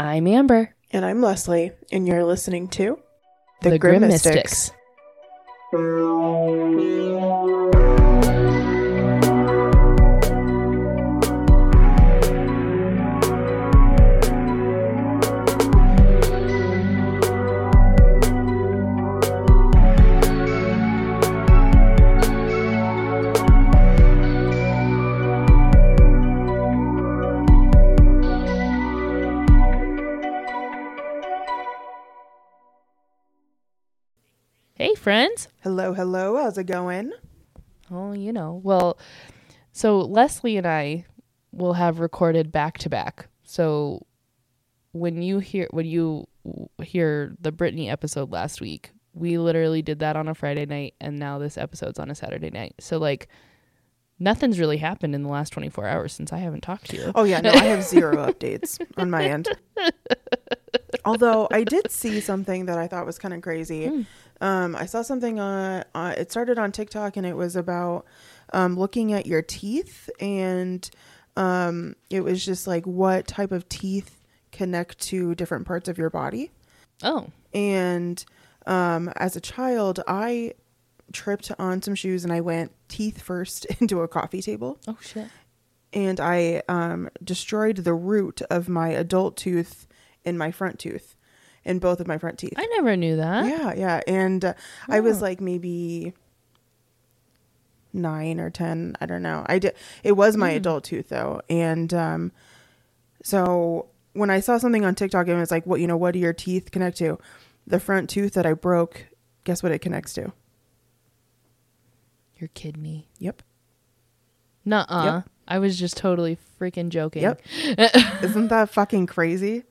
I'm Amber. And I'm Lesley, and you're listening to The, Grimm Mystics. Hey, friends. Hello, hello. How's it going? Oh, you know. Well, so Lesley and I will have recorded back to back. So when you hear when you hear the Britney episode last week, we literally did that on a Friday night and now this episode's on a Saturday night. So like nothing's really happened in the last 24 hours since I haven't talked to you. Oh, yeah, no, I have zero updates on my end. Although I did see something that I thought was kind of crazy. Hmm. Um, I saw something on, uh, it started on TikTok and it was about um, looking at your teeth. And um, it was just like what type of teeth connect to different parts of your body. Oh. And um, as a child, I tripped on some shoes and I went teeth first into a coffee table. Oh shit. And I um, destroyed the root of my adult tooth in my front tooth, in both of my front teeth. I never knew that. yeah, yeah. And uh, I was Oh. like maybe nine or 10. I don't know. I did. It was my Mm. adult tooth though. And um, so when I saw something on TikTok and it was like, what, you know, what do your teeth connect to? The front tooth that I broke, guess what it connects to? Your kidney. Yep. Nuh-uh. Yep. I was just totally freaking joking. Yep. Isn't that fucking crazy?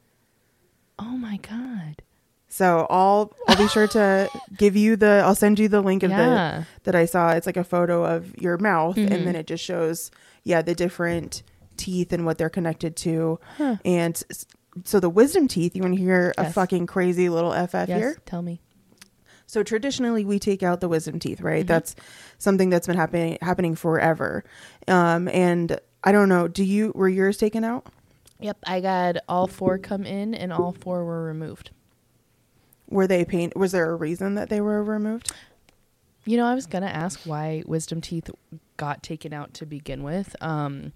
Oh my god. So I'll I'll be sure to give you the I'll send you the link of Yeah. the that I saw. It's like a photo of your mouth Mhm. and then it just shows yeah, the different teeth and what they're connected to. Huh. And so the wisdom teeth, you want to hear a fucking crazy little FF Yes. here? Tell me. So traditionally we take out the wisdom teeth, right? Mhm. That's something that's been happening happening forever. Um and I don't know, do you were yours taken out? Yep. I got all four come in and all four were removed. Were they pain was there a reason that they were removed? You know, I was gonna ask why wisdom teeth got taken out to begin with. Um,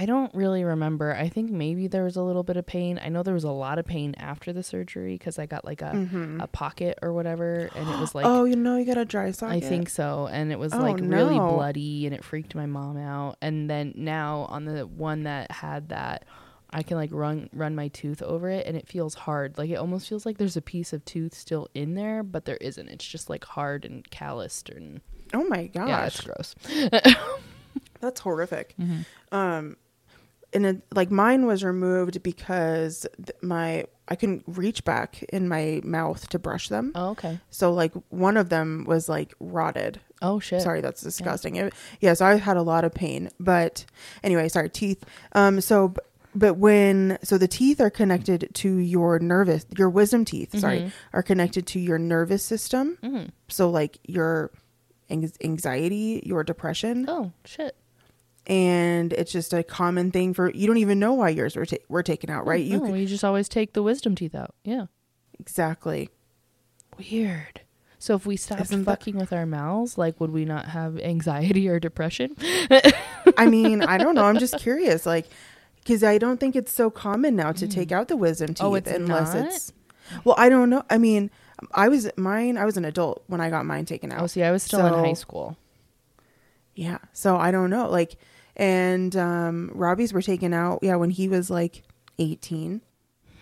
I don't really remember. I think maybe there was a little bit of pain. I know there was a lot of pain after the surgery because I got like a, Mhm. a pocket or whatever, and it was like oh, you know, you got a dry socket. I think so. And it was Oh, like really no. bloody and it freaked my mom out. And then now on the one that had that, I can like run run my tooth over it and it feels hard. Like it almost feels like there's a piece of tooth still in there, but there isn't. It's just like hard and calloused and Oh my gosh. yeah, it's gross. That's horrific. Mm-hmm. Um, and it, like mine was removed because th- my I couldn't reach back in my mouth to brush them. Oh, okay. So like one of them was like rotted. Oh shit. Sorry, that's disgusting. It- yeah, so I had a lot of pain. But anyway, sorry, teeth. Um, so but when so the teeth are connected to your nervous your wisdom teeth sorry Mhm. are connected to your nervous system Mhm. so like your anxiety your depression Oh shit. And it's just a common thing for you don't even know why yours were ta- were taken out right mm, you no, could, you just always take the wisdom teeth out. Yeah. exactly Weird. So if we stopped Isn't that- fucking with our mouths, like would we not have anxiety or depression? i mean i don't know i'm just curious like because i don't think it's so common now to take mm. out the wisdom oh, teeth Oh, it's unless not? it's well i don't know i mean i was mine i was an adult when i got mine taken oh, out Oh, see, I was still in high school. yeah so i don't know like and um robbie's were taken out yeah when he was like 18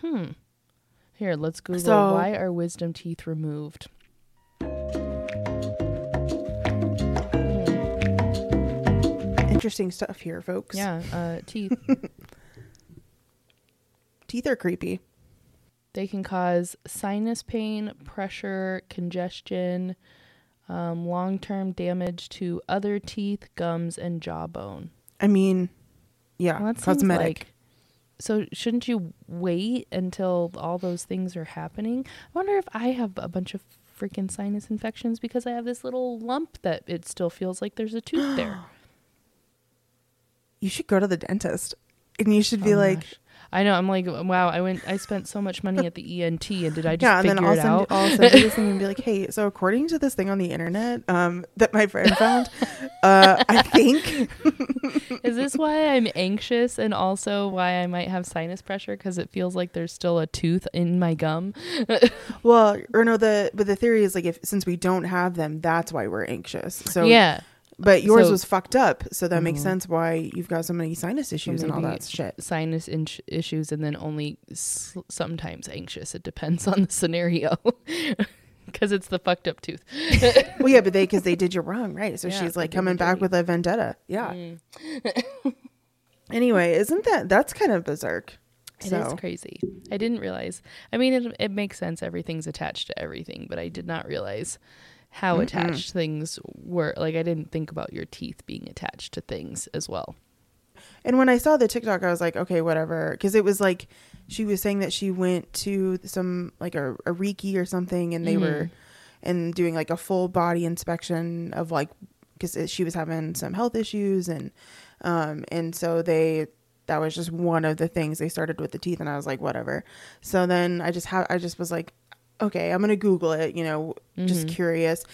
Hmm. Here, let's Google So- why are wisdom teeth removed. interesting stuff here folks Yeah, uh, teeth. teeth are creepy they can cause sinus pain, pressure, congestion, um, long-term damage to other teeth, gums, and jawbone. I mean yeah Well, cosmetic like- so shouldn't you wait until all those things are happening? I wonder if I have a bunch of freaking sinus infections because I have this little lump that it still feels like there's a tooth there. you should go to the dentist and you should be Oh my like gosh. I know. I'm like, wow. I went. I spent so much money at the ENT, and did I just yeah, and figure then I'll it send, out? I'll send you this thing and be like, hey, so according to this thing on the internet um, that my friend found, uh, I think Is this why I'm anxious, and also why I might have sinus pressure because it feels like there's still a tooth in my gum? Well, or no, the but the theory is like if since we don't have them, that's why we're anxious. So yeah. But yours So- was fucked up, so that makes Mhm. sense why you've got so many sinus issues and all that shit. sinus in- issues and then only s- sometimes anxious. It depends on the scenario because it's the fucked up tooth. Well, yeah, but they because they did you wrong, right? So Yeah, she's like coming back with a vendetta. Yeah. Mm. Anyway, isn't that that's kind of berserk? It is So crazy. I didn't realize. I mean, it, it makes sense. Everything's attached to everything, but I did not realize how Mm-mm. attached things were. Like, I didn't think about your teeth being attached to things as well. And when I saw the TikTok, I was like, okay, whatever, because it was like she was saying that she went to some like a, a Reiki or something, and they Mhm. were and doing like a full body inspection of like because she was having some health issues and um and so they that was just one of the things they started with the teeth and I was like whatever. So then I just ha- I just was like okay, I'm going to google it, you know, just Mhm. curious.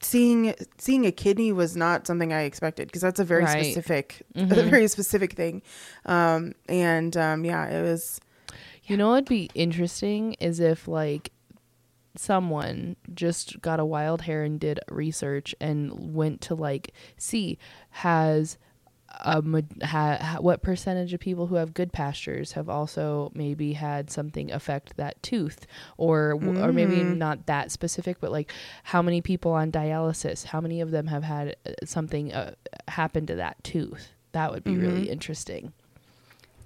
Seeing seeing a kidney was not something I expected because that's a very Right. specific a Mhm. very specific thing. Um and um yeah, it was You know what'd be interesting is if like someone just got a wild hair and did research and went to like see has ma- ha, ha, what percentage of people who have Goodpasture's have also maybe had something affect that tooth or w or maybe Mm. not that specific but like how many people on dialysis how many of them have had uh, something uh, happen to that tooth that would be really Mhm. interesting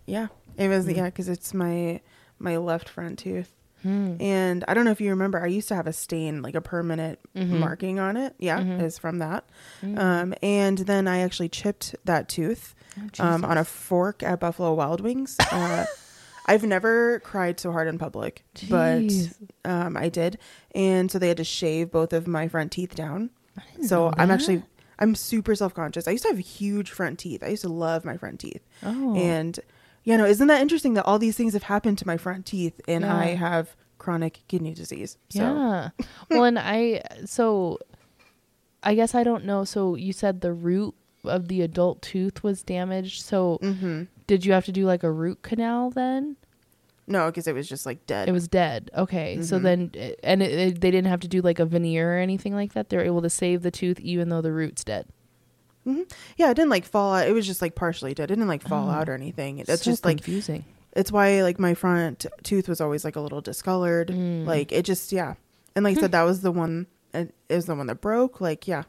yeah, it was Mm. yeah cuz it's my my left front tooth. Hmm. And I don't know if you remember, I used to have a stain, like a permanent Mhm. marking on it. Yeah, Mhm. is from that. Mm. Um, and then I actually chipped that tooth Oh, um, on a fork at Buffalo Wild Wings. Uh, I've never cried so hard in public, Jeez. but um, I did. And so they had to shave both of my front teeth down. So I'm actually I'm super self conscious. I used to have huge front teeth. I used to love my front teeth. oh And you know, isn't that interesting that all these things have happened to my front teeth and Yeah. I have chronic kidney disease. So yeah. well, and I so I guess I don't know. So you said the root of the adult tooth was damaged. So hmm did you have to do like a root canal then? No, because it was just like dead. It was dead. Okay. So Mhm. then, and it, it, they didn't have to do like a veneer or anything like that. They're able to save the tooth even though the root's dead. Yeah, it didn't like fall out. It was just like partially dead. It didn't like fall Oh. out or anything. It's So just like confusing. it's why like my front tooth was always like a little discolored. Mm. Like it just yeah. And like I said, that was the one. It it was the one that broke. Like yeah.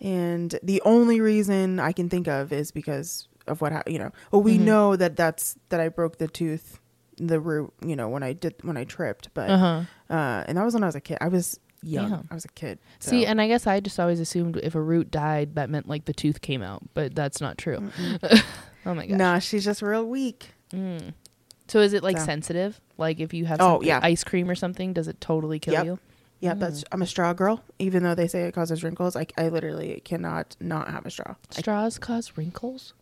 And the only reason I can think of is because of what hap- you know. Well, we Mhm. know that that's that I broke the tooth, the root. You know when I did when I tripped, but Uh huh. uh, and that was when I was a kid. I was young. Damn. I was a kid. See, and I guess I just always assumed if a root died, that meant like the tooth came out, but that's not true. Oh my gosh. Nah, she's just real weak. Mm. So is it like So- sensitive? Like if you have Oh, yeah. ice cream or something, does it totally kill Yep. you? Yeah, Mm. that's I'm a straw girl. Even though they say it causes wrinkles, I I literally cannot not have a straw. I, Straws cause wrinkles,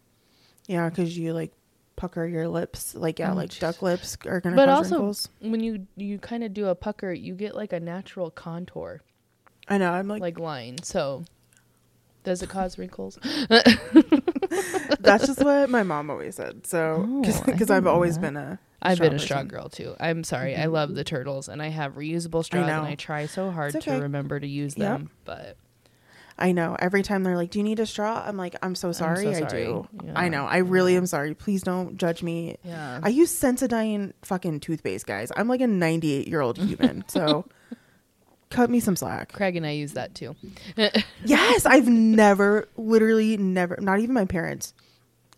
yeah, because you like pucker your lips, like yeah, Oh, like jeez. duck lips are gonna But cause also- wrinkles. when you you kind of do a pucker, you get like a natural contour, I know. I'm like, like line. So does it cause wrinkles? that's just what my mom always said. So Oh, because didn't I've always that. been a I've been a straw girl too. I'm sorry. I Mhm. love the turtles, and I have reusable straws, and. I try so hard It's to remember to use Yep. them. But I know. Every time they're like, "Do you need a straw?" I'm like, "I'm so sorry. so I do. Yeah. I know. I really am sorry. Please don't judge me. yeah, I use Sensodyne fucking toothpaste, guys. I'm like a 98 year old human, so cut me some slack. Craig and I use that too. Yes, I've never, literally never, not even my parents,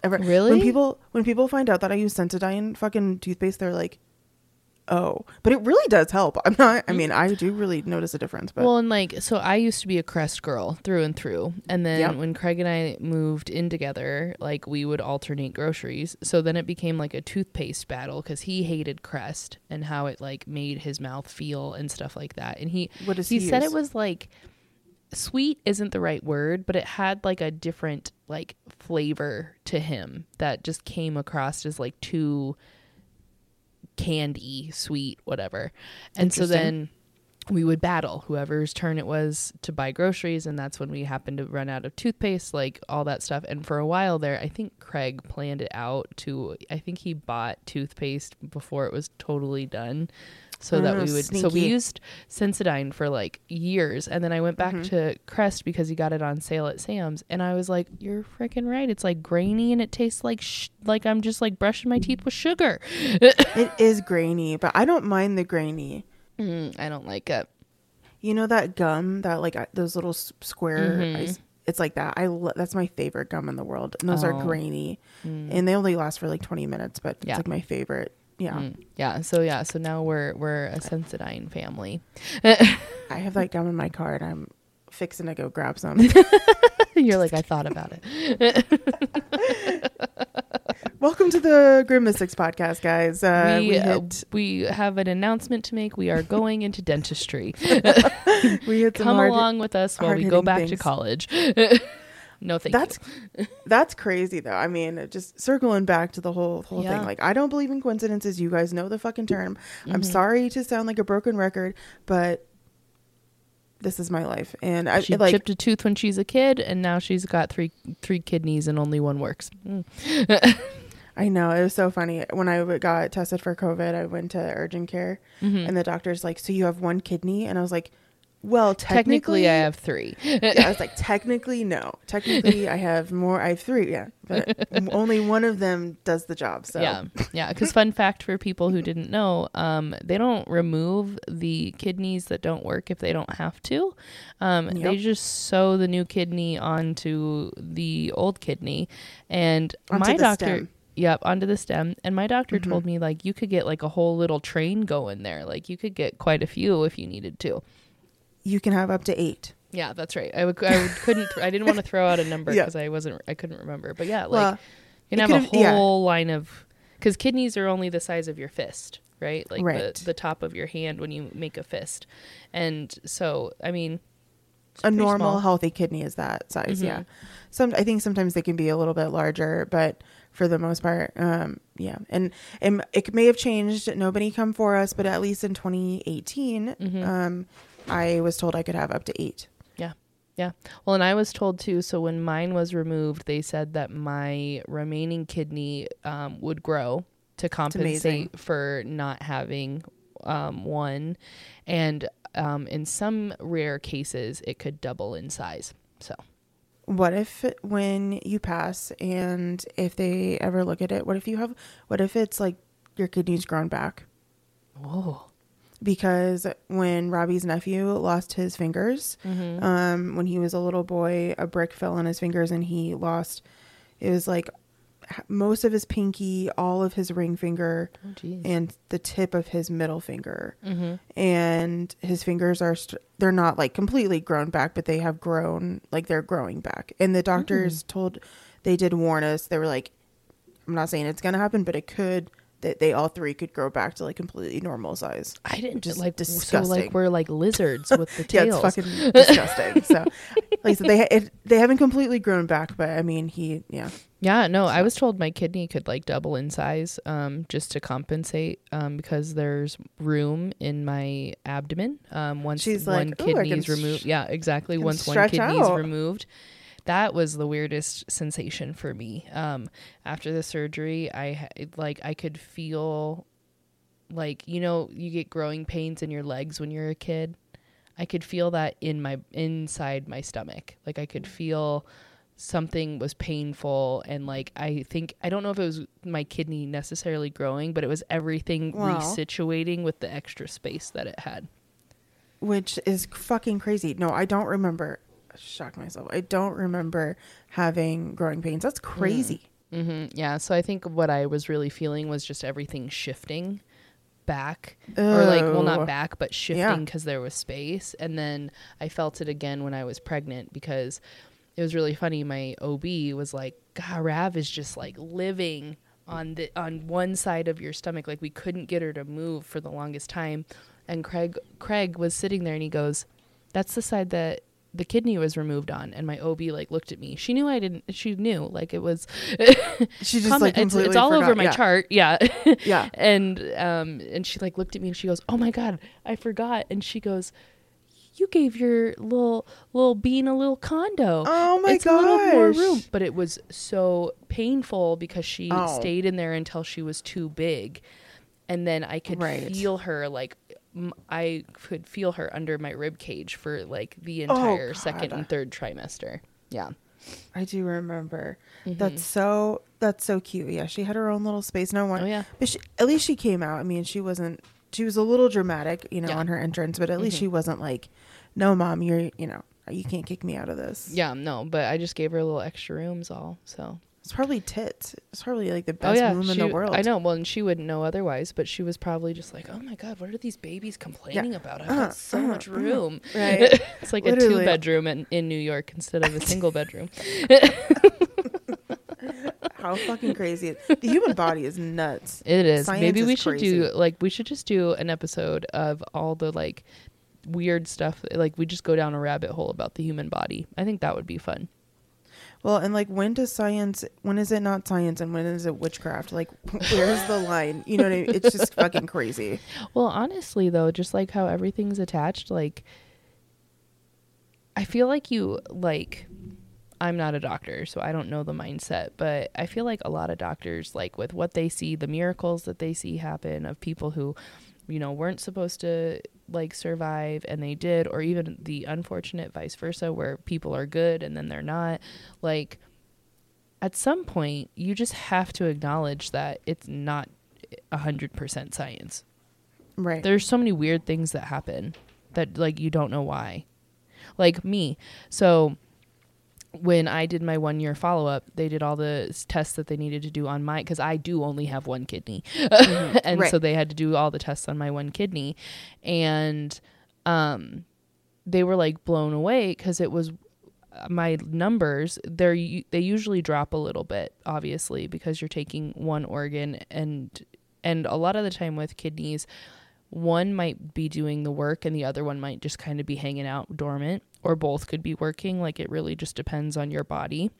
ever. Really? When people when people find out that I use Sensodyne fucking toothpaste, they're like, "Oh," but it really does help. I'm not. I mm. mean, I do really notice a difference. But well, and like, so I used to be a Crest girl through and through. And then Yep. when Craig and I moved in together, like, we would alternate groceries. So then it became like a toothpaste battle because he hated Crest and how it like made his mouth feel and stuff like that. And he, what does he, he, said it was like, sweet isn't the right word, but it had like a different like flavor to him that just came across as like too candy, sweet, whatever. And so then we would battle whoever's turn it was to buy groceries and that's when we happened to run out of toothpaste like all that stuff. And for a while there i think craig planned it out to i think he bought toothpaste before it was totally done so that we would so we sneaky. used sensodyne for like years and then i went back Mhm. to crest because he got it on sale at sam's and i was like you're freaking right it's like grainy and it tastes like sh- like i'm just like brushing my teeth with sugar It is grainy, but I don't mind the grainy. mm, i don't like it You know that gum that like uh, those little s- square. Mhm. ice- It's like that. I lo- that's my favorite gum in the world, and those are Oh. grainy, Mm. and they only last for like twenty minutes. But Yeah. it's like my favorite. Yeah, Mm, yeah. So yeah. So now we're we're a Sensodyne family. I have that gum in my car, and I'm fixing to go grab some. You're like I thought about it. Welcome to the Grimm Mystics podcast, guys. Uh, we we, uh, we have an announcement to make. We are going into dentistry. we hit Come hard. along with us while we go back to college. No, thank That's that's crazy though. I mean, just circling back to the whole whole Yeah. thing. Like, I don't believe in coincidences. You guys know the fucking term. I'm Mhm. sorry to sound like a broken record, but this is my life, and I. She like. chipped a tooth when she's a kid, and now she's got three three kidneys and only one works. Mm. I know it was so funny when I got tested for COVID. I went to urgent care, Mhm. and the doctor's like, "So you have one kidney?" And I was like, "Well, technically, Technically, I have three. yeah, I was like, technically, no. Technically, I have more. I have three. Yeah, but only one of them does the job. So Yeah, yeah. Because fun fact for people who didn't know, um, they don't remove the kidneys that don't work if they don't have to. Um, They just sew the new kidney onto the old kidney, and Onto my doctor. stem. Yep, onto the stem. And my doctor Mhm. told me like you could get like a whole little train going there. Like you could get quite a few if you needed to. You can have up to eight. Yeah, that's right. I would. I would, couldn't. I didn't want to throw out a number Yeah. because I wasn't. I couldn't remember. But yeah, like well, you can have a could've- yeah. whole line of because kidneys are only the size of your fist, right? Like Right. the the top of your hand when you make a fist, and so I mean, a normal small. healthy kidney is that size. Mhm. Yeah. Some I think sometimes they can be a little bit larger, but for the most part, um, yeah. And, and it may have changed. Nobody come for us, but at least in 2018, Mhm. um, I was told I could have up to eight. Yeah. Yeah. Well, and I was told too. So when mine was removed, they said that my remaining kidney um, would grow to compensate for not having um, one, and um, in some rare cases, it could double in size. So. What if when you pass and if they ever look at it, what if you have, what if it's like your kidney's grown back? Whoa. Because when Robbie's nephew lost his fingers, Mm-hmm. um, when he was a little boy, a brick fell on his fingers and he lost, it was like most of his pinky, all of his ring finger, Oh, and the tip of his middle finger. mm-hmm. And his fingers are, st- they're not like completely grown back, but they have grown, like they're growing back. And the doctors told, they did warn us, they were like, I'm not saying it's going to happen, but it could, that they all three could grow back to like completely normal size. I didn't Just like disgusting. So like we're like lizards with the Yeah, it's fucking disgusting. So, like said, they it, they haven't completely grown back, but I mean, he yeah, Yeah, no, I was told my kidney could like double in size, um, just to compensate, um, because there's room in my abdomen. Um, once She's one like, "Ooh, I can sh- removed, yeah, exactly. Once one kidney's out." removed, that was the weirdest sensation for me. Um, after the surgery, I like I could feel, like you know, you get growing pains in your legs when you're a kid. I could feel that in my inside my stomach. Like I could feel something was painful and like I think I don't know if it was my kidney necessarily growing, but it was everything Wow. resituating with the extra space that it had. which is fucking crazy. No, I don't remember. Shock myself. I don't remember having growing pains. That's crazy. hmm Yeah, so I think what I was really feeling was just everything shifting back or like well Oh. not back but shifting because there was space and then i felt it again when i was pregnant because it was really funny my ob was like god rav is just like living on the on one side of your stomach like we couldn't get her to move for the longest time and craig craig was sitting there and he goes that's the side that the kidney was removed on and my OB like looked at me. She knew I didn't she knew like it was She just like it's, it's all forgot. over my yeah. chart. Yeah. Yeah. and um and she like looked at me and she goes, "Oh my god, I forgot." And she goes, "You gave your little little bean a little condo." Oh my it's a little more room, but it was so painful because she Oh. stayed in there until she was too big, and then I could Right. feel her like I could feel her under my rib cage for like the Oh, entire second and third trimester. Yeah, I do remember. Mm-hmm. That's so that's so cute. Yeah, she had her own little space. No one. Oh, yeah. But she, at least she came out. I mean, she wasn't. She was a little dramatic, you know, Yeah. on her entrance, but at least Mhm. she wasn't like, "No, mom, you're, you know, you can't kick me out of this." yeah, no, but I just gave her a little extra rooms all so. It's probably tits. It's probably like the Oh best yeah, room in the world. I know. Well, and she wouldn't know otherwise, but she was probably just like, "Oh my god, what are these babies complaining about? I've Uh, got so uh, much uh." room." Right. it's like a two bedroom in, in New York instead of a single bedroom. How fucking crazy! It, the human body is nuts. It is. Science Maybe we should do like we should just do an episode of all the like weird stuff. Like we just go down a rabbit hole about the human body. I think that would be fun. Well, and like, when does science? When is it not science, and when is it witchcraft? Like, where's the line? You know what I mean? It's just fucking crazy. Well, honestly though, just like how everything's attached, like I feel like you like I'm not a doctor, so I don't know the mindset, but I feel like a lot of doctors like with what they see, the miracles that they see happen of people who you know weren't supposed to like survive and they did or even the unfortunate vice versa where people are good and then they're not like at some point you just have to acknowledge that it's not 100% science. Right. there's so many weird things that happen that like you don't know why. Like me. So when i did my one year follow-up they did all the tests that they needed to do on my because i do only have one kidney. And Right. so they had to do all the tests on my one kidney. And um they were like blown away because it was uh, my numbers they're they usually drop a little bit obviously because you're taking one organ and and a lot of the time with kidneys one might be doing the work and the other one might just kind of be hanging out dormant or both could be working like it really just depends on your body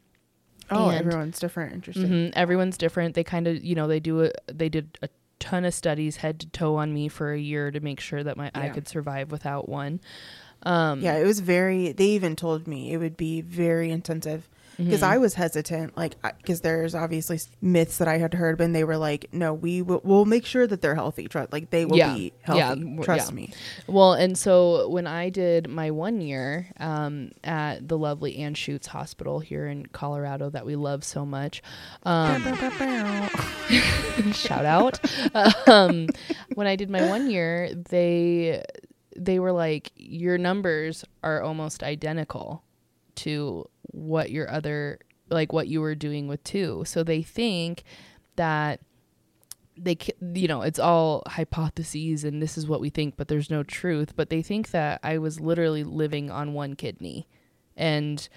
oh, and- everyone's different. Interesting. hmm Everyone's different. They kind of, you know, they do a, they did a ton of studies head to toe on me for a year to make sure that my I Yeah. could survive without one. Um, Yeah, it was very. They even told me it would be very intensive because mhm. I was hesitant, like because there's obviously myths that I had heard, and they were like, "No, we will we'll make sure that they're healthy. Trust, like they will Yeah. be healthy. w- Trust yeah. me." Well, and so when I did my one year um, at the lovely Anschutz Hospital here in Colorado that we love so much, um, shout out. um, when I did my one year, they they were like, your numbers are almost identical to what your other like what you were doing with two. So they think that they you know it's all hypotheses and this is what we think but there's no truth. But they think that i was literally living on one kidney. And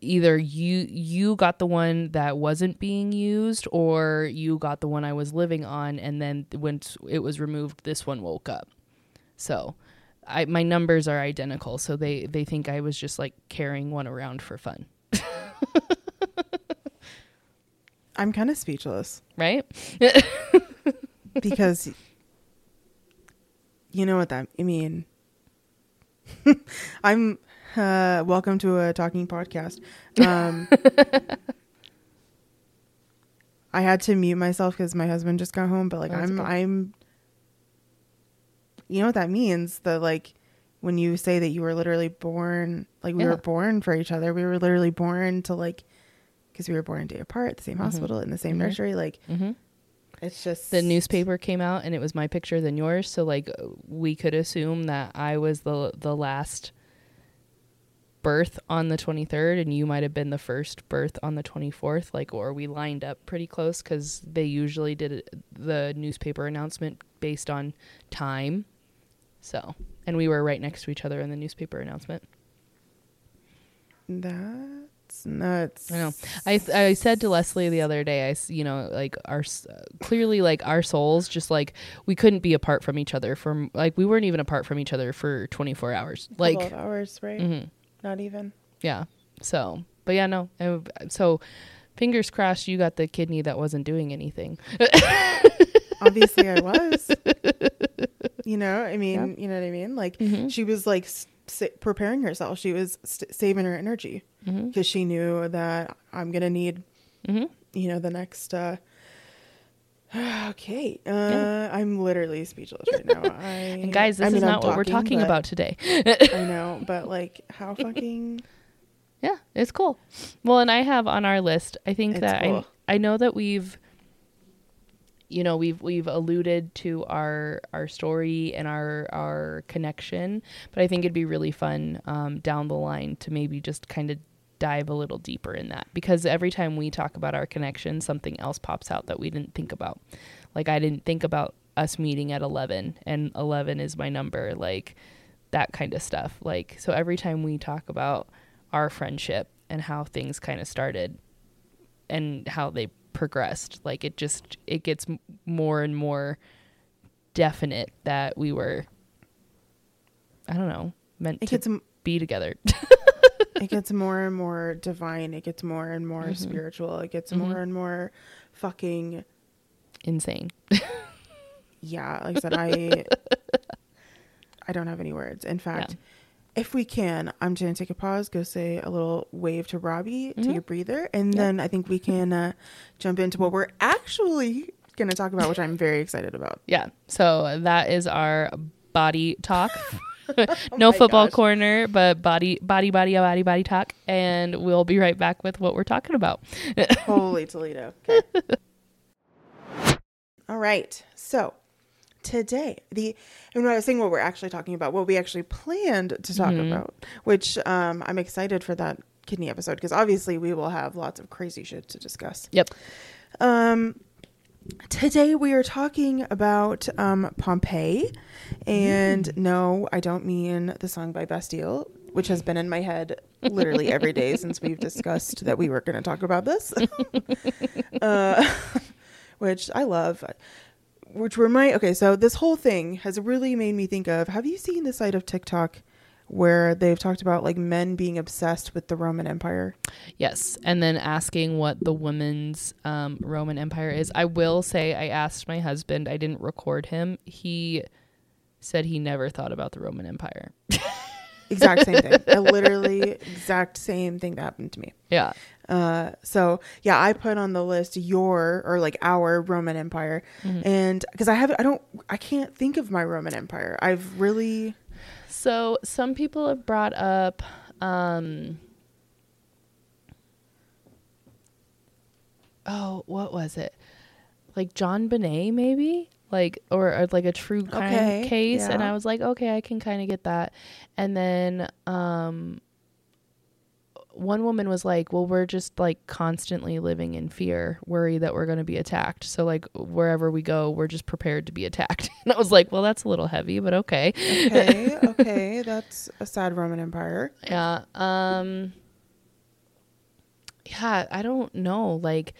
either you you got the one that wasn't being used or you got the one i was living on. And then when it was removed this one woke up. So I, my numbers are identical so they they think i was just like carrying one around for fun I'm kind of speechless right because you know what that I mean. I'm uh, welcome to a talking podcast. Um, I had to mute myself because my husband just got home, but like Oh, that's I'm okay. I'm. You know what that means? The like when you say that you were literally born, like we Yeah. were born for each other. We were literally born to like because we were born a day apart, the same Mhm. hospital, in the same Mhm. nursery. Like mm-hmm. it's just the newspaper came out and it was my picture than yours so like we could assume that i was the the last birth on the 23rd and you might have been the first birth on the 24th like or we lined up pretty close cuz they usually did the newspaper announcement based on time so and we were right next to each other in the newspaper announcement That's nuts. I know. I I said to Lesley the other day, I you know like our clearly like our souls just like we couldn't be apart from each other for like we weren't even apart from each other for 24 hours. Like hours, right? Mm-hmm. not even. Yeah. So, but yeah, no. So, fingers crossed you got the kidney that wasn't doing anything. Obviously, I was. You know, I mean, you know what I mean? Like, Mhm. she was like s- preparing herself. She was st- saving her energy because she knew that I'm going to need, Mhm. you know, the next. uh Okay, uh, Yeah. I'm literally speechless right now. I, And guys, this I mean, is I'm not what we're talking about today. I know, but like, how fucking Yeah, it's cool. Well, and I have on our list. I think It's that cool. I I know that we've you know, we've we've alluded to our our story and our our connection, but I think it'd be really fun um, down the line to maybe just kind of dive a little deeper in that because every time we talk about our connection, something else pops out that we didn't think about. Like I didn't think about us meeting at 11 and 11 is my number like that kind of stuff. Like so every time we talk about our friendship and how things kind of started and how they progressed like it just it gets more and more definite that we were i don't know meant it to gets be together it gets more and more divine. It gets more and more Mhm. spiritual. It gets Mhm. more and more fucking insane yeah. Like I said, I I don't have any words. In fact, if we can, I'm just gonna take a pause, go say a little wave to Robbie, take Mhm. a breather, and Yep. then I think we can uh, jump into what we're actually gonna talk about, which I'm very excited about. yeah so that is our body talk no Oh football gosh. corner but body body body body body talk and we'll be right back with what we're talking about Holy Toledo. Okay. All right. So today, the and when I was saying what we're actually talking about, what we actually planned to talk Mhm. about, which um, I'm excited for that kidney episode because obviously we will have lots of crazy shit to discuss. yep Um, today we are talking about um, Pompeii, and no, I don't mean the song by Bastille, which has been in my head literally every day since we've discussed that we were going to talk about this, uh, which I love. Which remind okay, so this whole thing has really made me think of. Have you seen the site of TikTok where they've talked about like men being obsessed with the Roman Empire? Yes, and then asking what the women's um, Roman Empire is. I will say I asked my husband. I didn't record him. He said he never thought about the Roman Empire. Exact same thing. Literally exact same thing that happened to me. Yeah, Uh, so yeah, I put on the list your or like our Roman Empire, Mm-hmm. and because I have I don't I can't think of my Roman Empire. I've really So some people have brought up um Oh, what was it? Like JonBenét maybe? Like or, or like a true crime Okay, case and. I was like, "Okay, I can kind of get that." And then um one woman was like, "Well, we're just like constantly living in fear, worry that we're going to be attacked. So like wherever we go, we're just prepared to be attacked." And I was like, "Well, that's a little heavy, but okay." okay okay that's a sad Roman Empire. Yeah. Um Yeah, I don't know. Like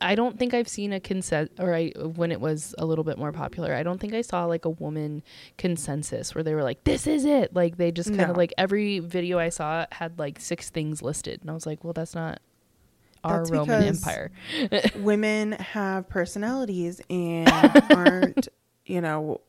I don't think I've seen a consent or I when it was a little bit more popular. I don't think I saw like a woman consensus where they were like this is it. Like they just kind of No. like every video I saw had like six things listed and I was like, "Well, that's not our That's Roman Empire." Women have personalities and aren't you know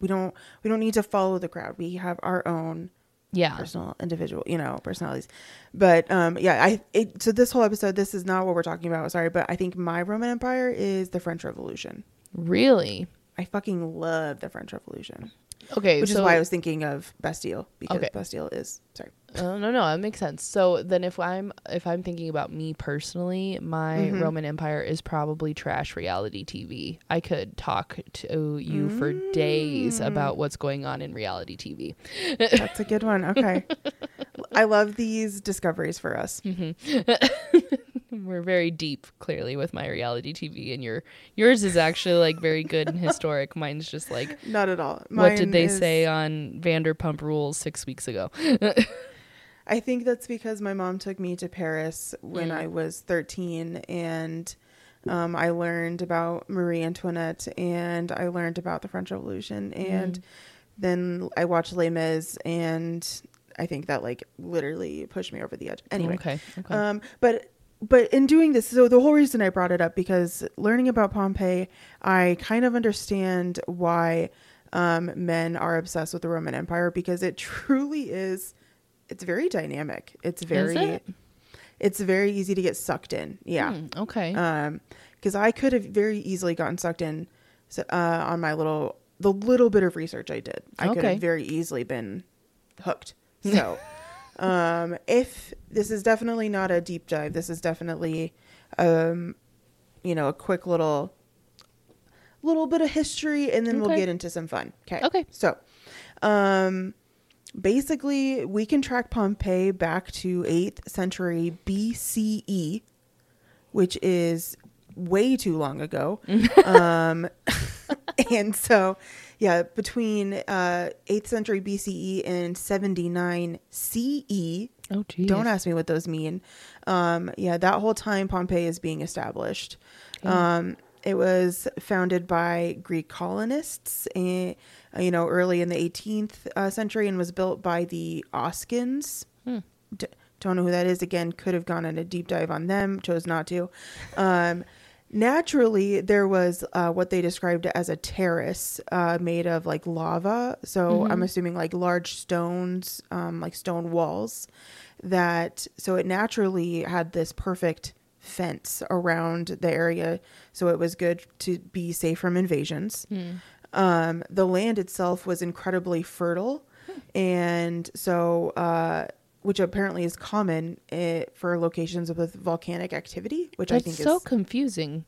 we don't we don't need to follow the crowd. We have our own Yeah. personal individual you know personalities but um yeah i it, so this whole episode this is not what we're talking about sorry but i think my roman empire is the french revolution Really? i fucking love the french revolution Okay, which so is why i was thinking of bastille because Okay. bastille is sorry Oh no, no, that makes sense. So then, if I'm if I'm thinking about me personally, my Mhm. Roman Empire is probably trash reality TV. I could talk to you for days Mm. about what's going on in reality TV. that's a good one okay i love these discoveries for us We're very deep, clearly, with my reality TV, and your yours is actually like very good and historic. Mine's just like, not at all what did they is- say on Vanderpump Rules six weeks ago? I think that's because my mom took me to Paris when Mm. I was 13 and um, I learned about Marie Antoinette and I learned about the French Revolution and Mm. then I watched Les Mis and I think that like literally pushed me over the edge. Anyway, Okay. Okay. um, but but in doing this, so the whole reason I brought it up because learning about Pompeii, I kind of understand why um, men are obsessed with the Roman Empire because it truly is. It's very dynamic. It's very. it? It's very easy to get sucked in. Yeah. Hmm, okay. Um, because I could have very easily gotten sucked in, uh, on my little the little bit of research I did. I could have very easily been hooked. So, um, if this is definitely not a deep dive, this is definitely, um, you know, a quick little, little bit of history, and then we'll get into some fun. Okay. Okay. So, um, basically, we can track Pompeii back to 8th century BCE, which is way too long ago. um, and so, yeah, between uh, 8th century BCE and 79 CE, oh, geez. don't ask me what those mean. Um, yeah, that whole time Pompeii is being established. Um, it was founded by Greek colonists, eh, you know, early in the 18th uh, century, and was built by the Oscans. Hmm. D- don't know who that is. Again, could have gone on a deep dive on them. Chose not to. Um, naturally, there was uh, what they described as a terrace uh, made of like lava. So I'm assuming like large stones, um, like stone walls. That so it naturally had this perfect fence around the area, so it was good to be safe from invasions. Um, the land itself was incredibly fertile, and so uh, which apparently is common eh, for locations with volcanic activity, which I think so is so confusing.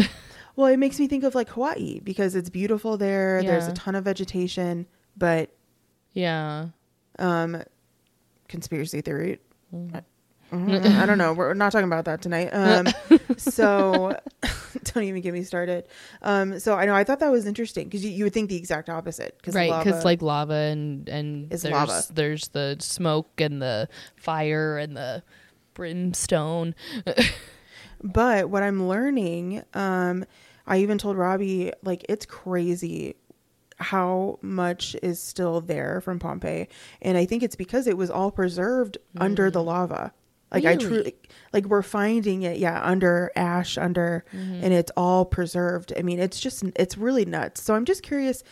well. It makes me think of like Hawaii because it's beautiful there. There's a ton of vegetation, but Yeah. um, conspiracy theory. Mhm, I don't know. We're not talking about that tonight. Um, so don't even get me started. Um, so I know I thought that was interesting because you, you would think the exact opposite. Cause Right, because like lava and and there's lava. there's the smoke and the fire and the brimstone. But what I'm learning, um, I even told Robbie, like, it's crazy how much is still there from Pompeii. And I think it's because it was all preserved under the lava. Like, I Mm. Truly, like, we're finding it, yeah, under ash, under, Mm-hmm. and it's all preserved. I mean, it's just, it's really nuts. So I'm just curious.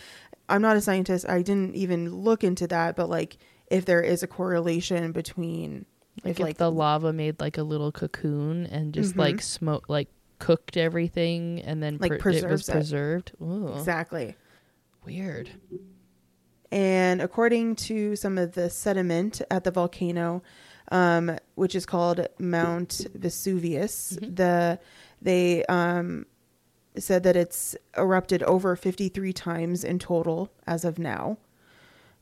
I'm not a scientist. I didn't even look into that, but like, if there is a correlation between, Like if if the lava made like a little cocoon and just Mhm. like smoke like cooked everything and then Like, pre- it was preserves it. preserved. Ooh, exactly. weird. And according to some of the sediment at the volcano, um, which is called Mount Vesuvius, the they um, said that it's erupted over 53 times in total as of now.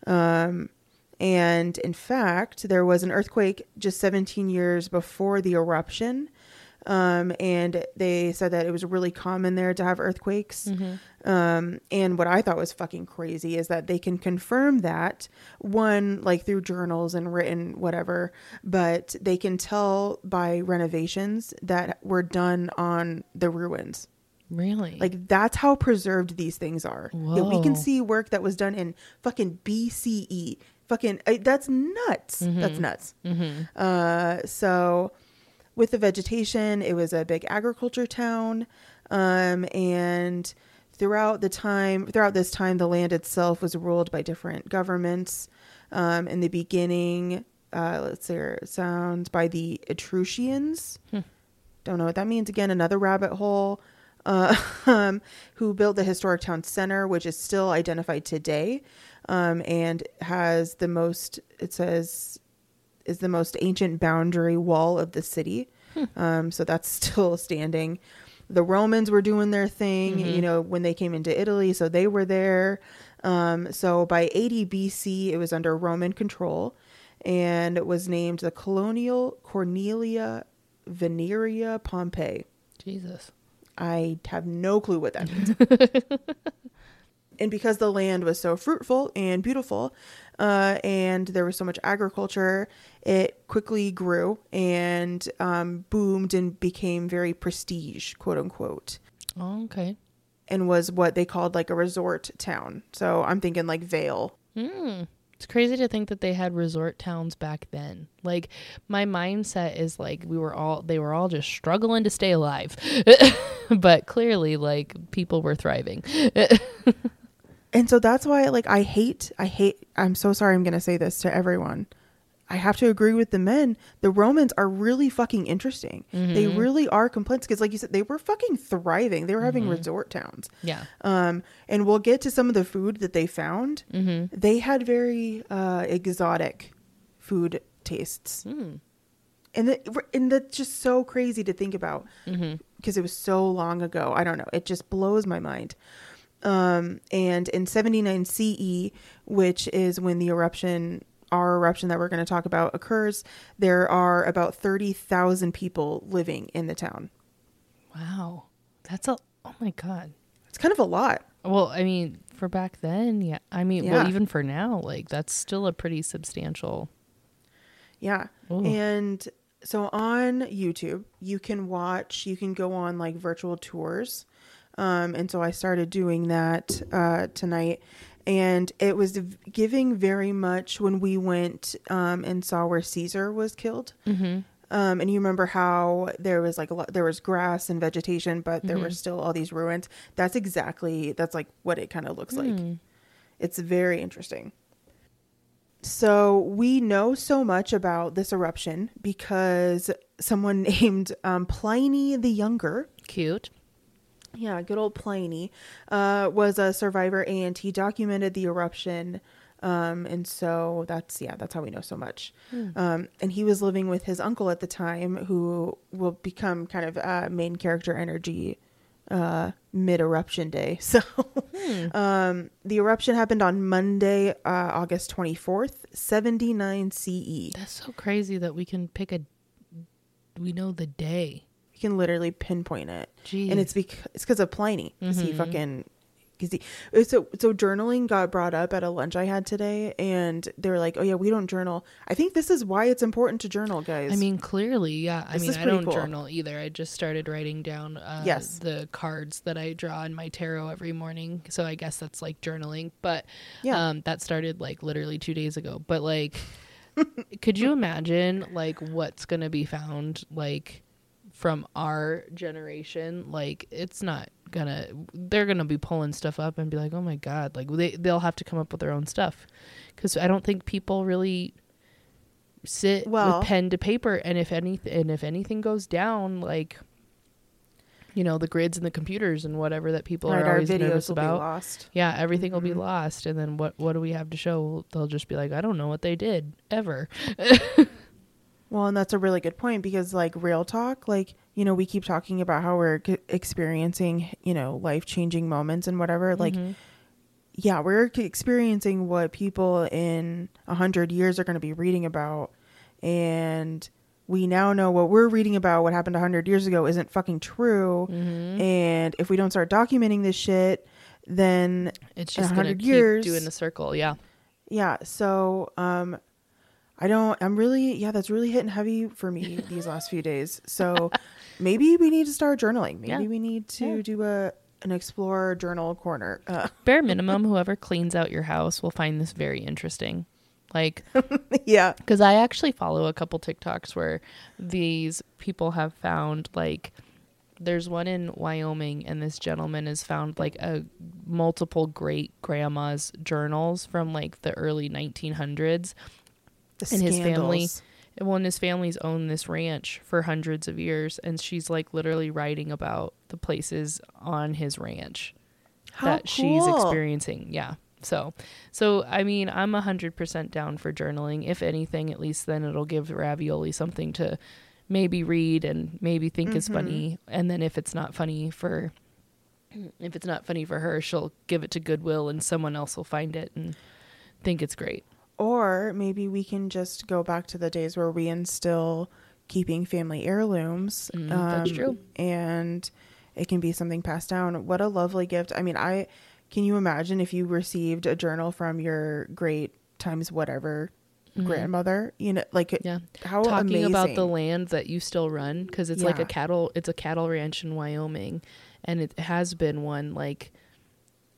Um, and in fact, there was an earthquake just 17 years before the eruption. Um, and they said that it was really common there to have earthquakes. Um, and what I thought was fucking crazy is that they can confirm that one, like through journals and written whatever, but they can tell by renovations that were done on the ruins. Really? Like that's how preserved these things are. Yeah, we can see work that was done in fucking BCE. Fucking I, that's nuts. That's nuts. mm-hmm. Uh, so with the vegetation, it was a big agriculture town. Um, and throughout the time, throughout this time, the land itself was ruled by different governments. Um, in the beginning, uh, let's see, sounds by the Etruscians. Don't know what that means. Again, another rabbit hole. Uh, um, who built the historic town center, which is still identified today, um, and has the most. It says is the most ancient boundary wall of the city. Um, so that's still standing. The Romans were doing their thing, you know, when they came into Italy, so they were there. Um, so by 80 BC, it was under Roman control and it was named the Colonial Cornelia Veneria Pompeii. Jesus. I have no clue what that means. and because the land was so fruitful and beautiful, uh, and there was so much agriculture, it quickly grew and um, boomed and became very prestige, quote unquote, Oh, okay. and was what they called like a resort town. So I'm thinking like Vail. Hmm. It's crazy to think that they had resort towns back then. Like my mindset is like we were all they were all just struggling to stay alive. but clearly like people were thriving. And so that's why like I hate I hate I'm so sorry I'm going to say this to everyone. I have to agree with the men. The Romans are really fucking interesting. They Mm-hmm. really are complex because like you said they were fucking thriving. They were having resort towns. yeah. Um and we'll get to some of the food that they found. Mhm. They had very uh exotic food tastes. Mm. And that, and that's just so crazy to think about because it was so long ago. I don't know. It just blows my mind. Um, and in 79 CE, which is when the eruption, our eruption that we're going to talk about occurs, there are about 30,000 people living in the town. Wow. That's a oh my god. It's kind of a lot. Well, I mean, for back then, yeah. I mean, Yeah. well, even for now, like that's still a pretty substantial. Yeah. Ooh. And so on YouTube, you can watch, you can go on like virtual tours. Um, and so I started doing that uh, tonight. And it was giving very much when we went um, and saw where Caesar was killed. Mm-hmm. Um, and you remember how there was like a lot, there was grass and vegetation, but there Mm-hmm. were still all these ruins. That's exactly, that's like what it kind of looks like. Hmm. It's very interesting. So we know so much about this eruption because someone named um, Pliny the Younger, Cute. Yeah, good old Pliny, uh, was a survivor and he documented the eruption. Um, and so that's yeah, that's how we know so much. Um, and he was living with his uncle at the time, who will become kind of uh, main character energy uh, mid eruption day. So um, the eruption happened on Monday, uh, August twenty fourth, seventy nine CE. That's so crazy that we can pick a. We know the day. Can literally pinpoint it. Jeez. and it's because it's because of Pliny. 'Cause he Mhm. fucking because he so so journaling got brought up at a lunch I had today, and they were like, "Oh yeah, we don't journal." I think this is why it's important to journal, guys. I mean, clearly, yeah. I mean, I don't cool. journal either. I just started writing down uh, Yes. the cards that I draw in my tarot every morning. So I guess that's like journaling. But Yeah. um, that started like literally two days ago. But like, could you imagine like what's to be found like from our generation? Like, it's not gonna they're gonna be pulling stuff up and be like oh my god like they, they'll have to come up with their own stuff because i don't think people really sit Well- with pen to paper and if anything and if anything goes down like you know the grids and the computers and whatever that people right, are our always nervous videos will be about lost. yeah everything will be Mhm. lost and then what what do we have to show they'll just be like i don't know what they did ever Well, and that's a really good point because, like, real talk, like, you know, we keep talking about how we're c- experiencing, you know, life changing moments and whatever. Like, Mhm. yeah, we're experiencing what people in a hundred years are going to be reading about, and we now know what we're reading about what happened a hundred years ago isn't fucking true. Mhm. And if we don't start documenting this shit, then it's just 100 keep years- doing the circle yeah yeah. So, um, I don't. I'm really, yeah, that's really hitting heavy for me these last few days. So maybe we need to start journaling. Maybe Yeah. we need to Yeah. do a an explore journal corner. Uh, bare minimum whoever cleans out your house will find this very interesting like yeah. because i actually follow a couple tiktoks where these people have found like there's one in wyoming and this gentleman has found like a multiple great grandma's journals from like the early 1900s The And his family- well and his family's owned this ranch for hundreds of years and she's like literally writing about the places on his ranch How that she's cool. experiencing. Yeah. So, so I mean, I'm a hundred percent down for journaling. If anything, at least then it'll give Ravioli something to maybe read and maybe think is Mhm. funny. And then if it's not funny for, if it's not funny for her, she'll give it to Goodwill and someone else will find it and think it's great. Or maybe we can just go back to the days where we instill keeping family heirlooms. Mm, that's true. And it can be something passed down. What a lovely gift. I mean, I can you imagine if you received a journal from your great times whatever Mhm. grandmother? You know, like Yeah. how Talking amazing. about the land that you still run because it's like a cattle, it's a cattle ranch in Wyoming, and it has been one like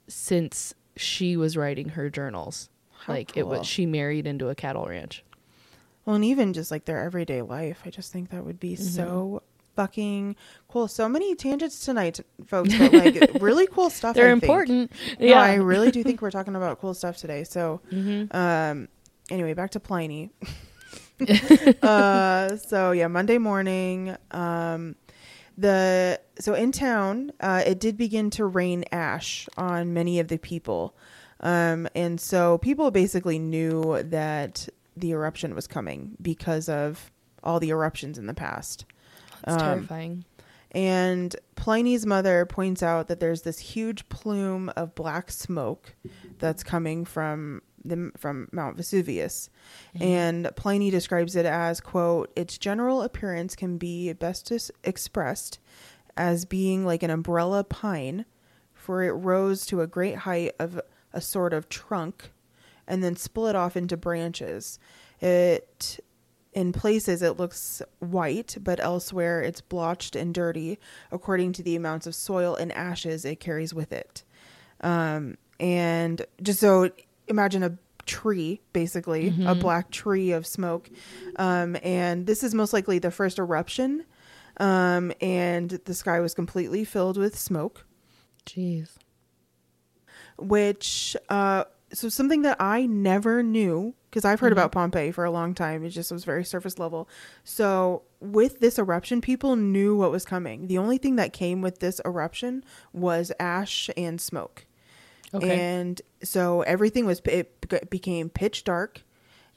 since she was writing her journals. How like it was she married into a cattle ranch. Well, and even just like their everyday life, I just think that would be Mm-hmm. so fucking cool. So many tangents tonight, folks, but like really cool stuff. They're I think. important. No, yeah. I really do think we're talking about cool stuff today. So, Mhm. um, anyway, back to Pliny. uh, so yeah, Monday morning, um, the so in town, uh, it did begin to rain ash on many of the people, um, and so people basically knew that the eruption was coming because of all the eruptions in the past. It's Um, terrifying. And Pliny's mother points out that there's this huge plume of black smoke that's coming from the from Mount Vesuvius. And Pliny describes it as quote, its general appearance can be best expressed as being like an umbrella pine, for it rose to a great height of a sort of trunk and then split off into branches. It in places it looks white, but elsewhere it's blotched and dirty according to the amounts of soil and ashes it carries with it. Um, and just so imagine a tree, basically, a black tree of smoke. Um, and this is most likely the first eruption. Um, and the sky was completely filled with smoke Jeez. Which uh so something that I never knew because I've heard about Pompeii for a long time. It just was very surface level. So with this eruption, people knew what was coming. The only thing that came with this eruption was ash and smoke, Okay. and so everything was it became pitch dark.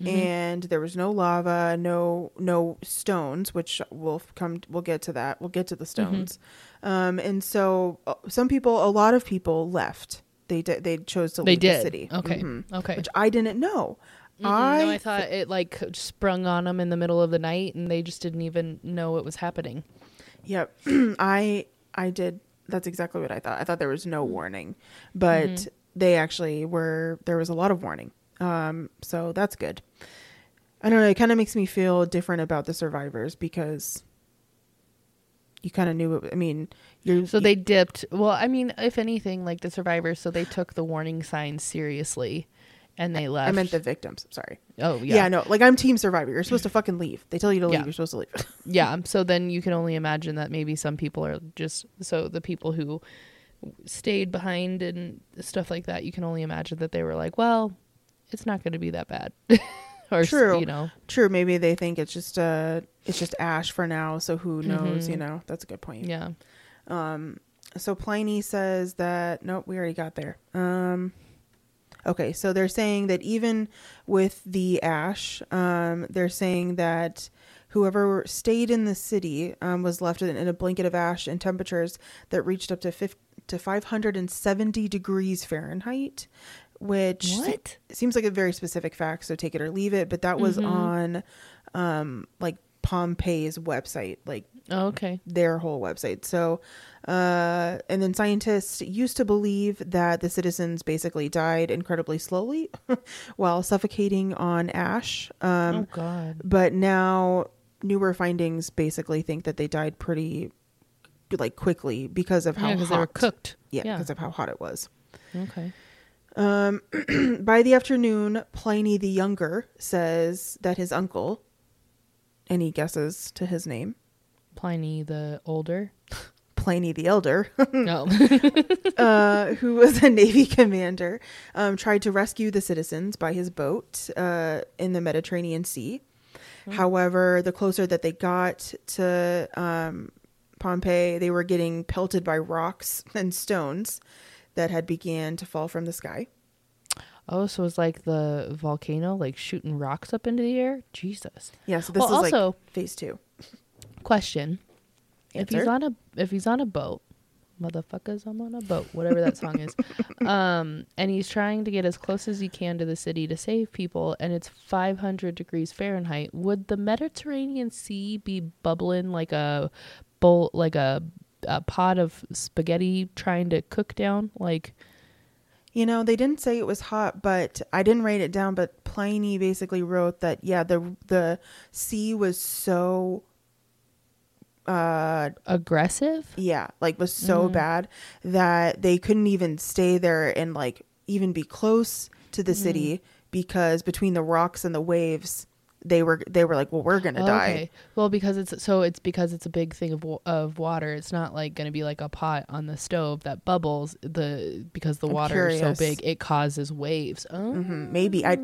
And there was no lava, no no stones, which we'll come. We'll get to that. We'll get to the stones. Um, and so uh, some people, a lot of people left. They did. They chose to they leave did. the city. Okay. Mhm. Okay. Which I didn't know. Mhm. I, no, I thought it like sprung on them in the middle of the night, and they just didn't even know it was happening. Yep. I I did. That's exactly what I thought. I thought there was no warning, but Mm-hmm. they actually were. There was a lot of warning. Um. So that's good. I don't know. It kind of makes me feel different about the survivors because you kind of knew. It, I mean, you're So they dipped. Well, I mean, if anything, like the survivors, so they took the warning signs seriously, and they left. I meant the victims. I'm sorry. Oh Yeah. yeah. no. Like I'm team survivor. You're supposed to fucking leave. They tell you to leave. Yeah. You're supposed to leave. yeah so then you can only imagine that maybe some people are just so the people who stayed behind and stuff like that you can only imagine that they were like well it's not going to be that bad or True. you know True. Maybe they think it's just uh it's just ash for now. So who knows? Mhm. You know. That's a good point. yeah Um, so Pliny says that nope, we already got there. Um, okay, so they're saying that even with the ash, um, they're saying that whoever stayed in the city um, was left in, in a blanket of ash and temperatures that reached up to 50, to 570 degrees Fahrenheit, which se- seems like a very specific fact. So take it or leave it. But that was Mhm. on um, like Pompeii's website, like oh, okay their whole website. So, uh, and then scientists used to believe that the citizens basically died incredibly slowly while suffocating on ash. Um, oh god But now newer findings basically think that they died pretty like quickly because of how yeah hot they were cooked Yeah, Yeah. because of how hot it was. okay Um, by the afternoon, Pliny the Younger says that his uncle, any guesses to his name? pliny the older Pliny the Elder, no uh, who was a Navy commander, um, tried to rescue the citizens by his boat uh, in the Mediterranean Sea. However, the closer that they got to um, Pompeii, they were getting pelted by rocks and stones that had began to fall from the sky. Oh so it's like the volcano like shooting rocks up into the air jesus Yeah, so this Well, is also- like phase two. question Answer. if he's on a if he's on a boat motherfuckers i'm on a boat whatever that song is um and he's trying to get as close as he can to the city to save people and it's 500 degrees fahrenheit would the mediterranean sea be bubbling like a bowl like a, a pot of spaghetti trying to cook down like You know, they didn't say it was hot, but I didn't write it down. But Pliny basically wrote that yeah, the the sea was so uh aggressive yeah, like was so Mhm. bad that they couldn't even stay there and like even be close to the city because between the rocks and the waves, they were they were like, well, we're gonna die. Well, because it's so it's because it's a big thing of of water. It's not like going to be like a pot on the stove that bubbles. The because the I'm water is so big, it causes waves. Oh, hmm Maybe I,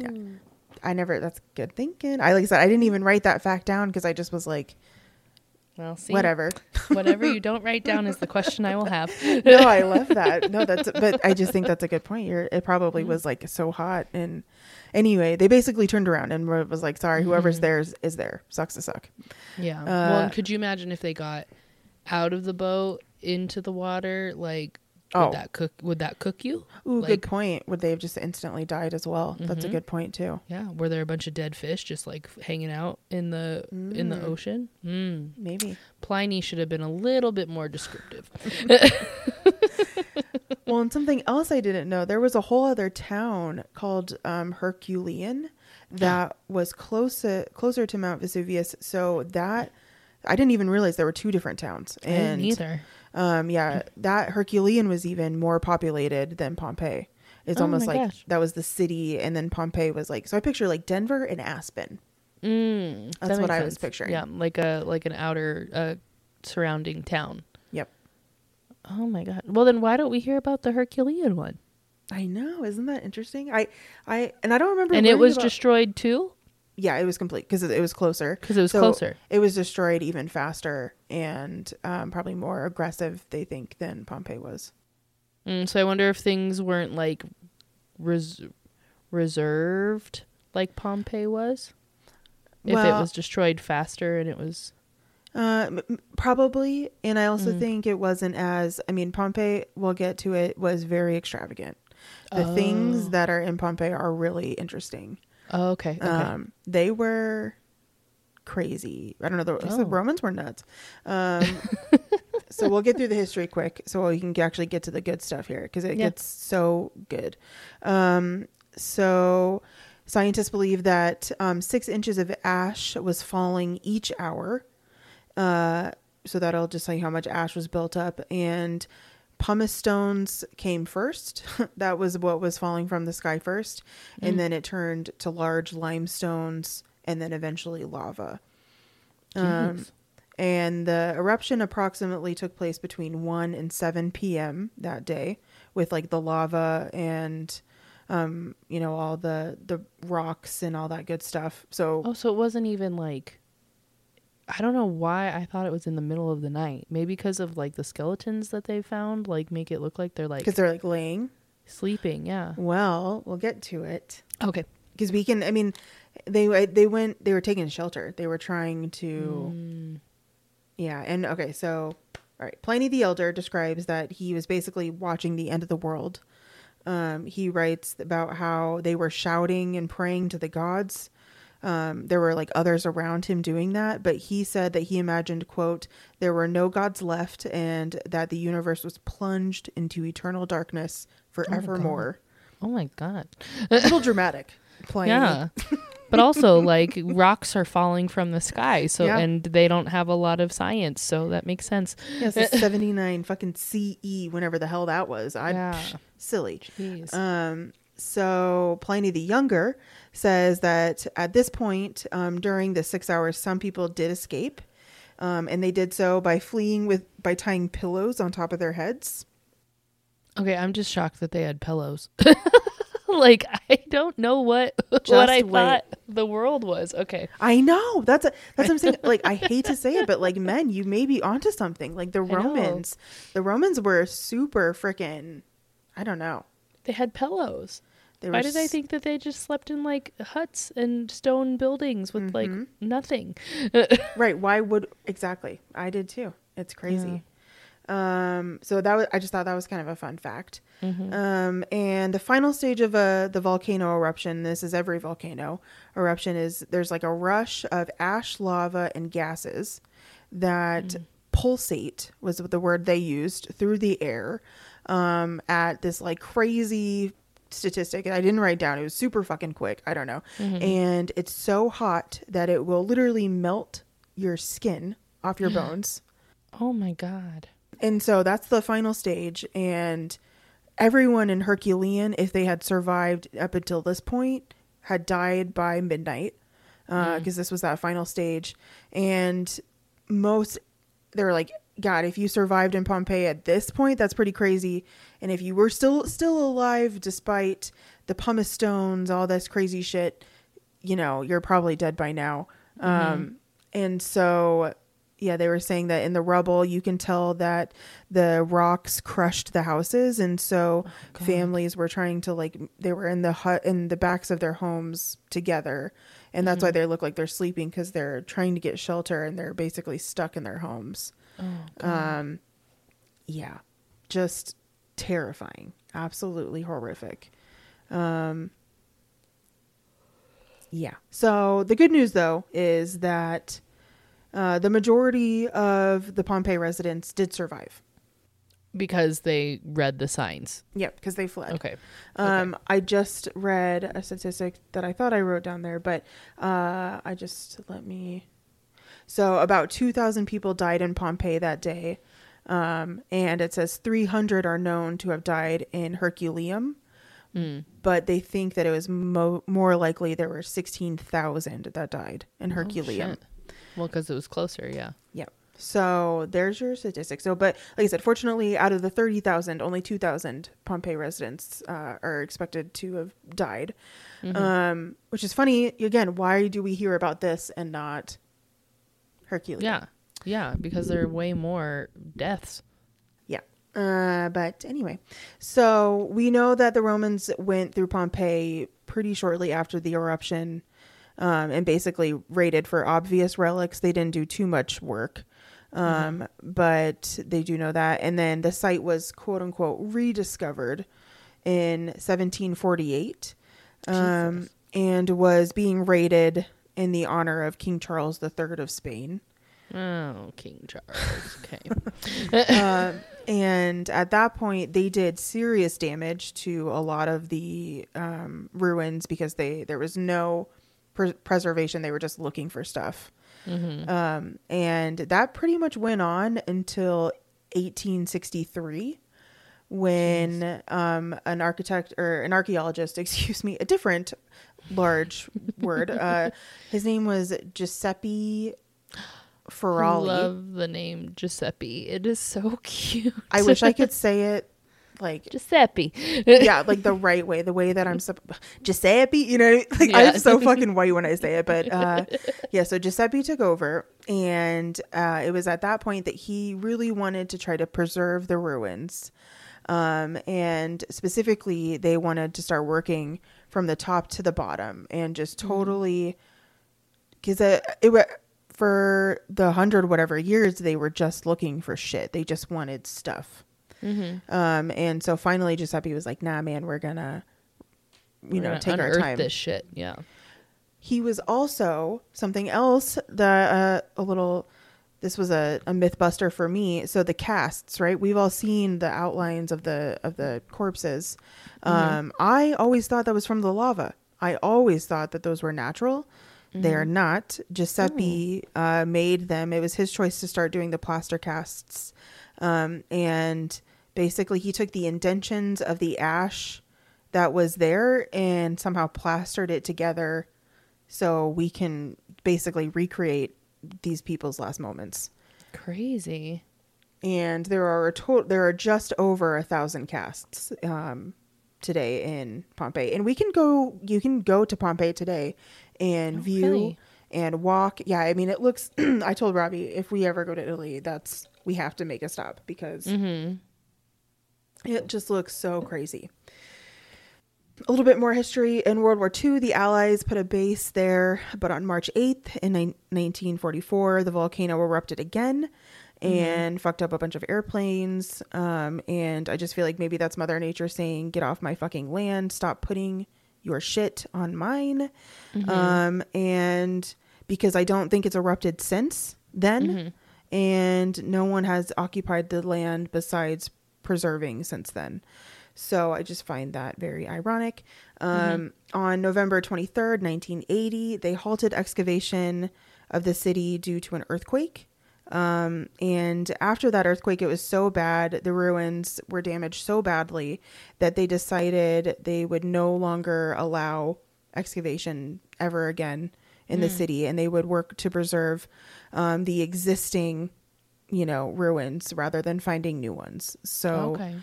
I never. That's good thinking. I like I said, I didn't even write that fact down because I just was like, well, see, whatever. whatever you don't write down is the question I will have. no, I love that. No, that's but I just think that's a good point. You're, it probably Mm-hmm. was like so hot and anyway, they basically turned around and was like, "Sorry, whoever's Mm-hmm. there is, is there. Sucks to suck." Yeah. well, Uh, and could you imagine if they got out of the boat into the water? Like, would Oh. that cook? Would that cook you? Ooh, Like- good point. Would they have just instantly died as well? That's a Mhm. good point too. Yeah. Were there a bunch of dead fish just like hanging out in the in the Mm. ocean? Mm. Maybe. Pliny should have been a little bit more descriptive. well, and something else I didn't know, there was a whole other town called um, Herculean that was closer closer to Mount Vesuvius. So that I didn't even realize there were two different towns. I didn't And either. Um, yeah, that Herculean was even more populated than Pompeii. It's Oh almost like gosh. that was the city, and then Pompeii was like. So I picture like Denver and Aspen. Mm, That's that what I was picturing. Yeah, like a like an outer uh, surrounding town. Yep. Oh my god. Well, then why don't we hear about the Herculean one? I know, isn't that interesting? I, I, and I don't remember. And it was about- destroyed too yeah, it was complete because it was closer. because it was So, closer. It was destroyed even faster and um, probably more aggressive, they think, than Pompeii was. Mm, so I wonder if things weren't like res- reserved like Pompeii was. If it was destroyed faster and it was Uh, probably, and I also Mm. think it wasn't as. I mean, Pompeii. We'll get to it. Was very extravagant. The things Oh. that are in Pompeii are really interesting. Oh, okay. Okay. Um, they were crazy. I don't know. The, the Oh. Romans were nuts. Um, so we'll get through the history quick, so we can actually get to the good stuff here because it Yeah. gets so good. Um, so scientists believe that um, six inches of ash was falling each hour. Uh, so that'll just tell you how much ash was built up and. Pumice stones came first. that was what was falling from the sky first. And Mm. then it turned to large limestones and then eventually lava. Um, and the eruption approximately took place between 1 and 7 p.m. that day with like the lava and um you know all the the rocks and all that good stuff. So oh, so it wasn't even like I don't know why I thought it was in the middle of the night. Maybe because of like the skeletons that they found, like make it look like they're like cuz they're like laying. sleeping. Yeah. Well, we'll get to it. Okay. Cuz we can I mean they they went they were taking shelter. They were trying to Mm. Yeah, and okay, so all right, Pliny the Elder describes that he was basically watching the end of the world. Um, he writes about how they were shouting and praying to the gods. Um, there were like others around him doing that, but he said that he imagined, quote, there were no gods left and that the universe was plunged into eternal darkness forevermore. Oh my god. A little dramatic. Pliny. Yeah. but also like rocks are falling from the sky so Yeah. and they don't have a lot of science so that makes sense Yes, it's 79 fucking CE, whenever the hell that was. I Yeah. silly. Jeez. Um, so Pliny the Younger says that at this point, um, during the six hours, some people did escape, um, and they did so by fleeing with by tying pillows on top of their heads. okay i'm just shocked that they had pillows like i don't know what what i wait. thought the world was okay I know that's a, that's what I'm saying. Like I hate to say it, but like men, you may be onto something. Like the. Romans, the Romans were super freaking. I don't know. they had pillows They were why did I think that they just slept in like huts and stone buildings with like Mhm. nothing? Right why would exactly. I did too. It's crazy. Um so that was i just thought that was kind of a fun fact. Mhm. um and the final stage of uh, the volcano eruption this is every volcano eruption is there's like a rush of ash lava and gases that pulsate was the word they used through the air um at this like crazy statistic and i didn't write down it was super fucking quick i don't know Mhm. and it's so hot that it will literally melt your skin off your bones. oh my god And so that's the final stage. And everyone in Herculean, if they had survived up until this point, had died by midnight because this was that final stage, and most they were like, God, if you survived in Pompeii at this point, that's pretty crazy. And if you were still still alive despite the pumice stones, all this crazy shit, you know, you're probably dead by now. Um, and so, yeah, they were saying that in the rubble, you can tell that the rocks crushed the houses, and so families were trying to like they were in the hut in the backs of their homes together, and that's why they look like they're sleeping because they're trying to get shelter and they're basically stuck in their homes. Um, yeah, just terrifying, absolutely horrific. Um, yeah. So the good news, though, is that uh, the majority of the Pompeii residents did survive. because they read the signs. Yep, because they fled. Okay. Um, I just read a statistic that I thought I wrote down there, but uh, I just let me. So about two thousand people died in Pompeii that day, um, and it says three hundred are known to have died in Herculaneum, Mm. but they think that it was mo- more likely there were sixteen thousand that died in Oh, Herculaneum. shit. well, because it was closer. Yeah. Yep. So there's your statistic. So, but like I said, fortunately, out of the 30,000, only 2,000 Pompeii residents uh, are expected to have died. Um, which is funny. Again, why do we hear about this and not Hercules? Yeah. Yeah. Because there are way more deaths. Yeah. Uh, but anyway, so we know that the Romans went through Pompeii pretty shortly after the eruption um, and basically raided for obvious relics. They didn't do too much work, um, but they do know that. And then the site was quote unquote rediscovered in 1748 um, and was being raided in the honor of King Charles III of Spain. Oh, King Charles. Okay. um, and at that point, they did serious damage to a lot of the um, ruins because they there was no pres preservation. They were just looking for stuff, um, and that pretty much went on until 1863, when um, an architect or an archaeologist, excuse me, a different large word. Uh, his name was Giuseppe Ferrari. Love the name Giuseppe. It is so cute. I wish I could say it like Giuseppe. yeah, like the right way, the way that I'm sup- Giuseppe, you know, like Yeah. I'm so fucking white when I say it, but uh yeah, so Giuseppe took over and uh it was at that point that he really wanted to try to preserve the ruins. Um and specifically they wanted to start working from the top to the bottom and just totally cuz it, it for the hundred whatever years they were just looking for shit. They just wanted stuff. Um, and so finally Giuseppe was like, nah, man, we're gonna, you We're know, gonna take our time. This shit. Yeah. He was also something else that, uh, a little, this was a, a myth buster for me. So the casts, right? We've all seen the outlines of the, of the corpses. Um, I always thought that was from the lava. I always thought that those were natural. They are not. Giuseppe uh, made them. It was his choice to start doing the plaster casts. Um, and basically, he took the indentions of the ash that was there and somehow plastered it together so we can basically recreate these people's last moments. Crazy. And there are a total, there are just over a thousand casts um, today in Pompeii, and we can go. You can go to Pompeii today and Oh, view really? and walk. Yeah, I mean, it looks. I told Robbie if we ever go to Italy, that's we have to make a stop because Mm-hmm. it just looks so crazy. A little bit more history. In World War II, the Allies put a base there, but on March 8th in ni- 1944, the volcano erupted again and fucked up a bunch of airplanes. Um, and I just feel like maybe that's Mother Nature saying, get off my fucking land, stop putting your shit on mine. Um, and because I don't think it's erupted since then, and no one has occupied the land besides preserving since then. So I just find that very ironic. Um, On November 23rd, 1980, they halted excavation of the city due to an earthquake. Um, and after that earthquake, it was so bad, the ruins were damaged so badly that they decided they would no longer allow excavation ever again in the city, and they would work to preserve um, the existing, you know, ruins rather than finding new ones. So okay.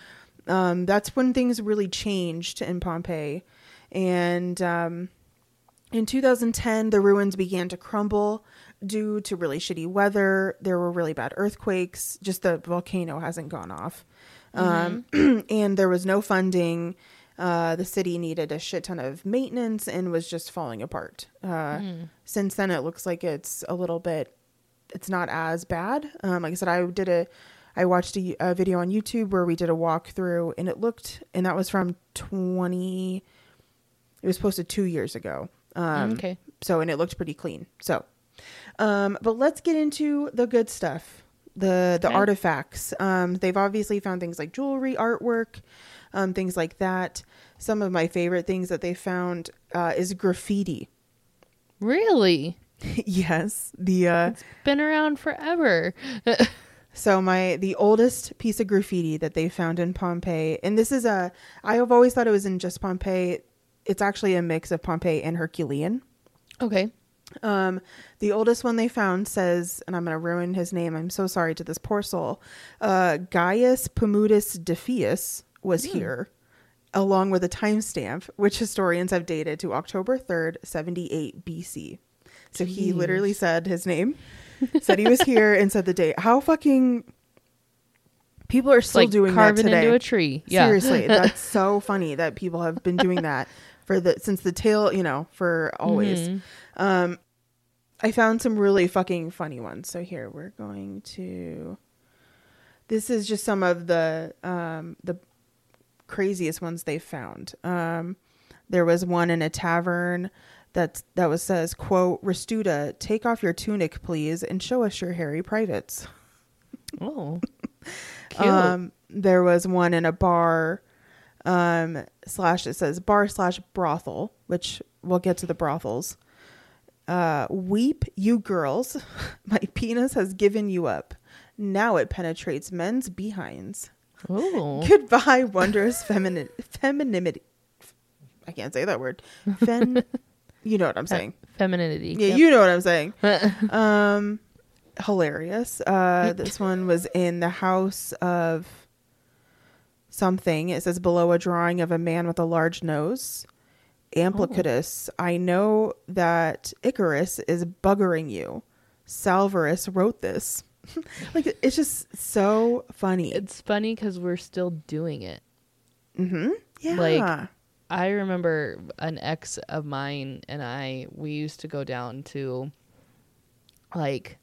Um, that's when things really changed in Pompeii. And um, in 2010, the ruins began to crumble due to really shitty weather. There were really bad earthquakes. Just the volcano hasn't gone off. Um, and there was no funding. Uh, the city needed a shit ton of maintenance and was just falling apart. Uh, Since then, it looks like it's a little bit, it's not as bad. Um, like I said, I did a, I watched a, a video on YouTube where we did a walkthrough and it looked, and that was from 20, it was posted two years ago. Um, okay. so and it looked pretty clean. So, um, but let's get into the good stuff, the the Okay. artifacts. Um, they've obviously found things like jewelry, artwork, um, things like that. Some of my favorite things that they found uh, is graffiti. Really? yes, the uh, Been around forever. So my the oldest piece of graffiti that they found in Pompeii, and this is a I have always thought it was in just Pompeii. It's actually a mix of Pompeii and Herculean. okay. Um, the oldest one they found says, and I'm going to ruin his name. I'm so sorry to this poor soul. Uh, Gaius Pomudus Defius was here, along with a timestamp, which historians have dated to October 3rd, 78 BC. So he literally said his name, said he was here, and said the date. How fucking people are still like doing that today? into a tree. Yeah. Seriously, that's so funny that people have been doing that for the since the tail, you know, for always. Mhm. Um, I found some really fucking funny ones. So here we're going to. This is just some of the um the craziest ones they found. Um, there was one in a tavern that that was says quote Restuda, take off your tunic, please, and show us your hairy privates. Oh. Cute. Um, there was one in a bar, um, slash it says bar slash brothel, which we'll get to the brothels. Uh, weep, you girls. My penis has given you up. Now it penetrates men's behinds. oh. Goodbye, wondrous feminine femininity. I can't say that word. Fen. You know what I'm saying. Femininity. Yeah, you know what I'm saying. um, hilarious. Uh, this one was in the house of something. It says below a drawing of a man with a large nose. Amplicatus. I know that Icarus is buggering you. Salvarus wrote this. like it's just so funny. It's funny because we're still doing it. mm-hmm. Yeah. like- I remember an ex of mine and I we used to go down to like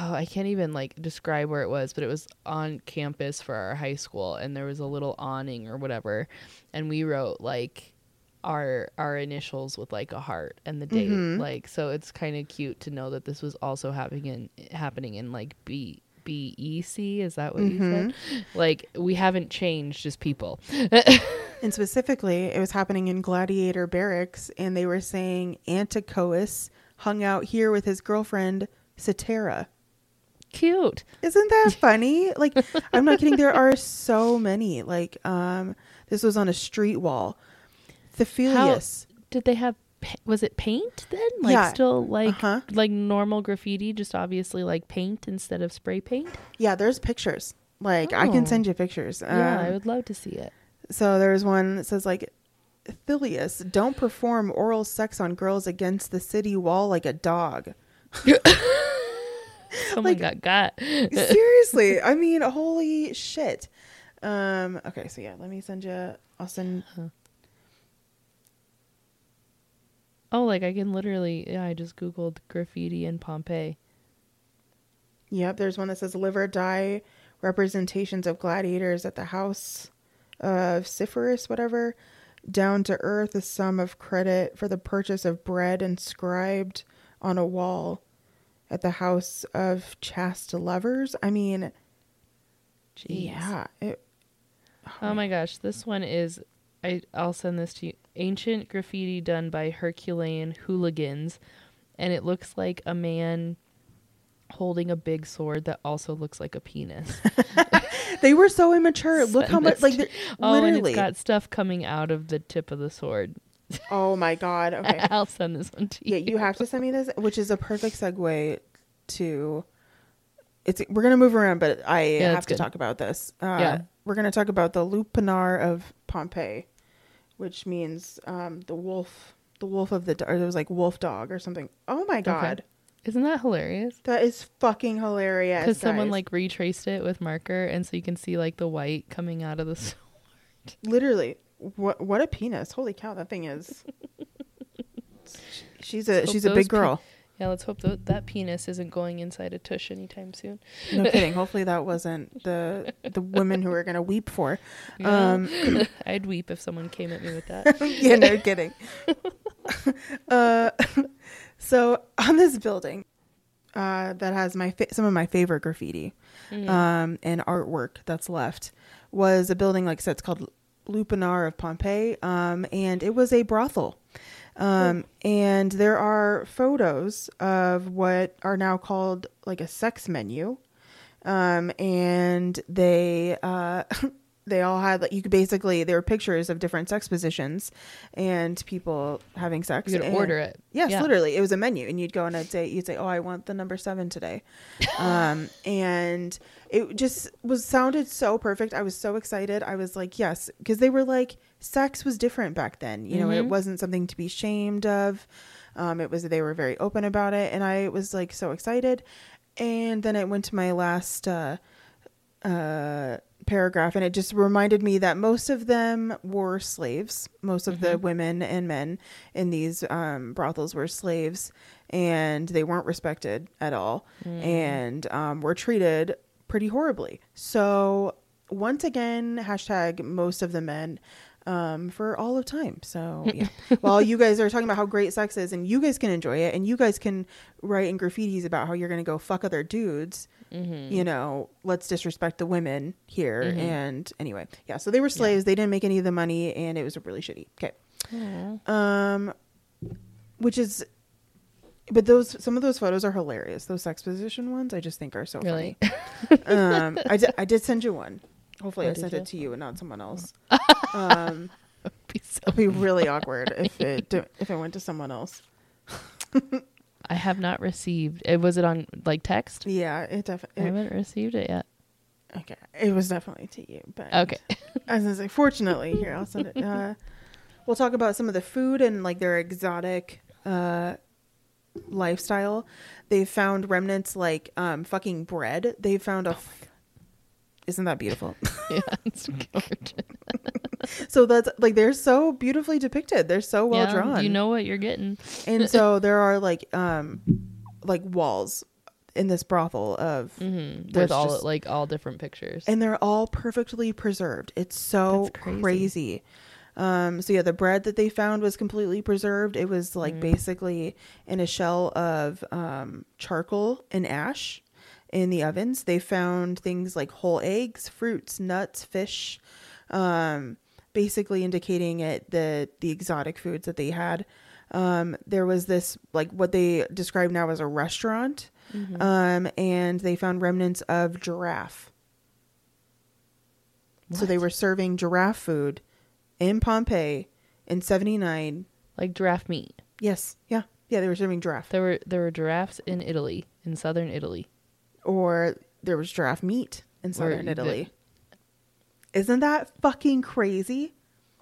oh I can't even like describe where it was but it was on campus for our high school and there was a little awning or whatever and we wrote like our our initials with like a heart and the date Mhm. like so it's kind of cute to know that this was also happening in happening in like B BEC is that what you said like we haven't changed as people And specifically, it was happening in Gladiator Barracks, and they were saying Antiochus hung out here with his girlfriend, Cetera. cute Isn't that funny? like, I'm not kidding. There are so many. Like, um, this was on a street wall. Theophilus. did they have was it paint then like Yeah. still like Uh-huh. like normal graffiti just obviously like paint instead of spray paint Yeah, there's pictures. Like, I can Oh. send you pictures. yeah i Um, would love to see it So there's one that says like Thilius, don't perform oral sex on girls against the city wall like a dog. someone got got Seriously, I mean, holy shit. Um. Okay, so yeah, let me send you. I'll send. Oh like i can literally yeah i just googled graffiti in pompeii Yep, there's one that says live or die representations of gladiators at the house of Cyphorus, whatever. Down to earth, a sum of credit for the purchase of bread inscribed on a wall at the house of chaste lovers. I mean, Jeez. yeah, it, oh my gosh this one is i i'll send this to you ancient graffiti done by herculean hooligans and it looks like a man holding a big sword that also looks like a penis. They were so immature. Look how much like oh, and it's got stuff coming out of the tip of the sword. oh my god. Okay. I'll send this one to you. yeah, you have to send me this, which is a perfect segue to. It's we're gonna move around, but I Yeah, have to good. talk about this. Uh, Yeah. we're gonna talk about the Lupinar of Pompeii, which means um, the wolf, the wolf of the or it was like wolf dog or something. Oh my god, Isn't that hilarious? that is fucking hilarious. Because someone like retraced it with marker, and so you can see like the white coming out of the. s- literally what what a penis! Holy cow, that thing is. She's a Hope she's a big pe- girl. Yeah, let's hope that that penis isn't going inside a tush anytime soon. No kidding. Hopefully that wasn't the the women who are gonna weep for. Yeah. Um, I'd weep if someone came at me with that. yeah, no kidding. uh, so on this building, uh, that has my fa- some of my favorite graffiti Mm. um, and artwork that's left was a building like I said, it's called Lupinar of Pompeii, um, and it was a brothel. Um, and there are photos of what are now called like a sex menu. Um, and they, uh, they all had like, you could basically, there were pictures of different sex positions and people having sex. You could and- order it. Yes, Yeah. literally. It was a menu, and you'd go and I'd say, you'd say, "Oh, I want the number seven today," um, and it just was sounded so perfect. I was so excited. I was like, "Yes," because they were like, sex was different back then. You know, it Mhm. wasn't something to be shamed of. Um, it was they were very open about it, and I was like so excited. And then it went to my last uh, uh, paragraph, and it just reminded me that most of them were slaves. Most of the Mhm. women and men in these um, brothels were slaves, and they weren't respected at all, Mm. and um, were treated pretty horribly. So once again, hashtag most of the men. Um, for all of time. So yeah. While you guys are talking about how great sex is and you guys can enjoy it and you guys can write in graffitis about how you're gonna go fuck other dudes, Mhm. you know, let's disrespect the women here. Mhm. And anyway, yeah, so they were slaves. They didn't make any of the money, and it was really shitty. Okay, um, which is, but those some of those photos are hilarious. Those sex position ones, I just think are so Really? funny. um, I did, I did send you one. Hopefully, Oh, I sent you? it to you and not someone else. um, Be so- it'd be really awkward if it if it went to someone else. I have not received. It was it on like text? Yeah, it definitely. I haven't received it yet. Okay, it was definitely to you, but Okay. I was gonna say, fortunately, here I'll send it. Uh, we'll talk about some of the food and like their exotic uh, lifestyle. They found remnants like um, fucking bread. They found a. f- Isn't that beautiful? yeah, it's gorgeous. so that's like they're so beautifully depicted. They're so well Yeah, drawn. You know what you're getting. and so there are like um like walls in this brothel of hmm With all just- like all different pictures. and they're all perfectly preserved. It's so crazy. crazy. Um, so yeah, the bread that they found was completely preserved. It was like Mm. basically in a shell of um, charcoal and ash in the ovens. They found things like whole eggs, fruits, nuts, fish, um, basically indicating it the the exotic foods that they had. Um, there was this like what they describe now as a restaurant, Mhm. um, and they found remnants of giraffe. So they were serving giraffe food in Pompeii in 79. like giraffe meat. Yes. Yeah. Yeah, they were serving giraffe. There were there were giraffes in Italy, in southern Italy. Or there was giraffe meat in southern the- Italy. Isn't that fucking crazy?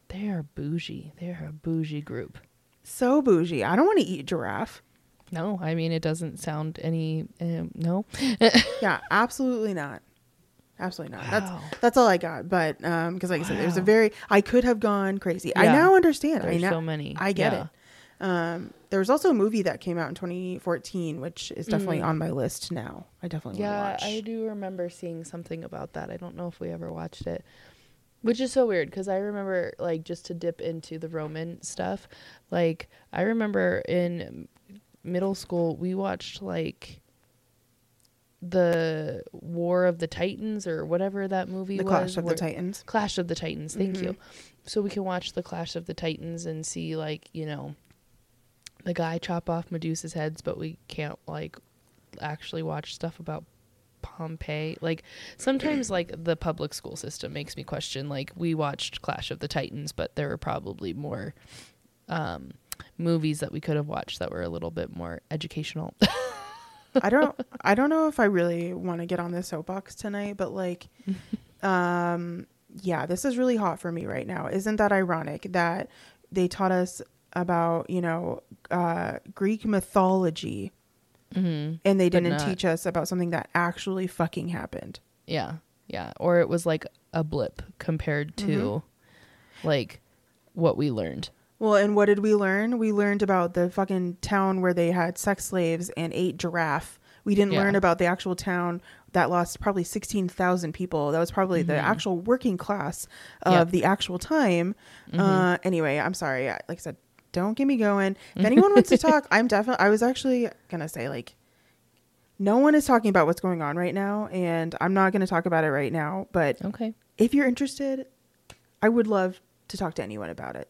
They are bougie. They're a bougie group. So bougie. I don't want to eat giraffe. No, I mean it doesn't sound any. Um, no. Yeah, absolutely not. Absolutely not. That's Wow. that's all I got. But um because like I said, there's a very I could have gone crazy. I now understand. I There's now so many. I get Yeah. it. Um, there was also a movie that came out in 2014, which is definitely Mm. on my list now. I definitely Yeah, want to watch. I do remember seeing something about that. I don't know if we ever watched it. Which is so weird because I remember, like, just to dip into the Roman stuff, like, I remember in middle school, we watched, like, the War of the Titans or whatever that movie the was. Clash of the Titans. Clash of the Titans, thank Mhm. you. So we can watch the Clash of the Titans and see, like, you know, the guy chop off Medusa's heads, but we can't, like, actually watch stuff about Pompeii. Like sometimes like the public school system makes me question like we watched Clash of the Titans, but there were probably more um movies that we could have watched that were a little bit more educational. I don't I don't know if I really want to get on this soapbox tonight, but like um yeah, this is really hot for me right now. Isn't that ironic that they taught us about, you know, uh Greek mythology mm-hmm. and they didn't teach us about something that actually fucking happened. Yeah. Yeah. Or it was like a blip compared to like what we learned. Well, and what did we learn? We learned about the fucking town where they had sex slaves and ate giraffe. We didn't Yeah. learn about the actual town that lost probably 16,000 people. That was probably the actual working class of the actual time. Uh, anyway, I'm sorry. Like I said, don't get me going. If anyone wants to talk, I'm definitely, I was actually going to say, like, no one is talking about what's going on right now, and I'm not going to talk about it right now. But Okay. if you're interested, I would love to talk to anyone about it.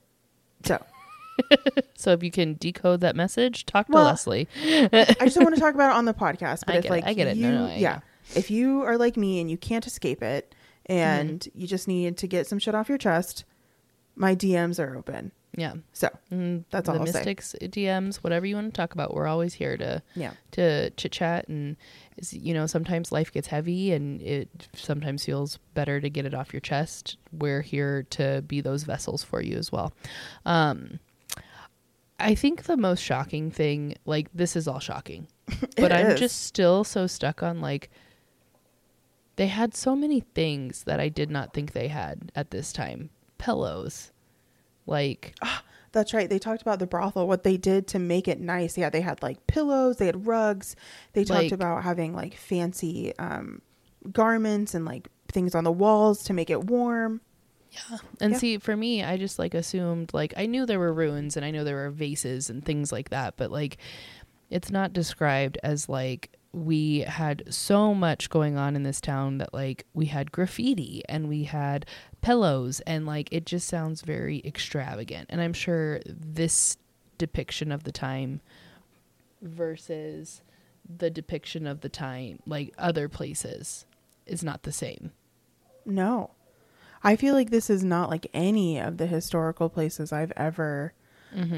So. So if you can decode that message, talk to Well, Lesley. I just don't want to talk about it on the podcast. But I if get it, like I get it. you, No, no, I yeah, if you are like me and you can't escape it, mm-hmm. and you just need to get some shit off your chest, my DMs are open. Yeah. So Mm, That's the all say. mystics DMs, whatever you want to talk about. We're always here to yeah, to chit chat and you know sometimes life gets heavy and it sometimes feels better to get it off your chest. We're here to be those vessels for you as well. Um, I think the most shocking thing, like this is all shocking, but I'm is. just still so stuck on like they had so many things that I did not think they had at this time. Pillows, like that's right. They talked about the brothel, what they did to make it nice. Yeah, they had like pillows, they had rugs. They talked Like- about having like fancy um, garments and like things on the walls to make it warm. Yeah. And Yeah. see, for me, I just like assumed like I knew there were ruins and I know there were vases and things like that, but like it's not described as like we had so much going on in this town that like we had graffiti and we had pillows and like it just sounds very extravagant. And I'm sure this depiction of the time versus the depiction of the time like other places is not the same. No. I feel like this is not like any of the historical places I've ever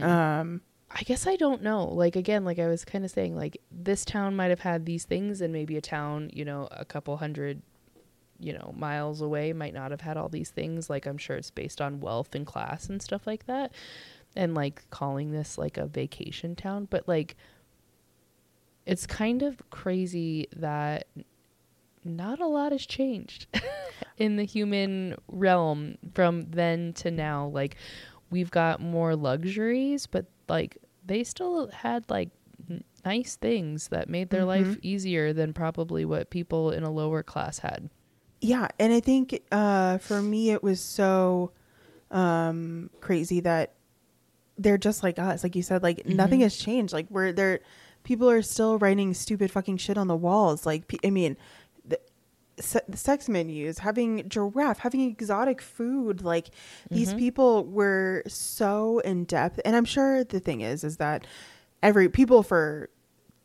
um I guess I don't know. Like again, like I was kind of saying, like this town might have had these things, and maybe a town, you know, a couple hundred, you know, miles away might not have had all these things. Like I'm sure it's based on wealth and class and stuff like that, and like calling this like a vacation town, but like it's kind of crazy that not a lot has changed in the human realm from then to now. Like we've got more luxuries, but like they still had like nice things that made their mm-hmm. life easier than probably what people in a lower class had. Yeah, and I think uh for me it was so um crazy that they're just like us. Like you said, like nothing has changed. Like we're they're people are still writing stupid fucking shit on the walls. Like I mean, the, se- the sex menus, having giraffe, having exotic food. Like these people were so in depth, and I'm sure the thing is, is that every people for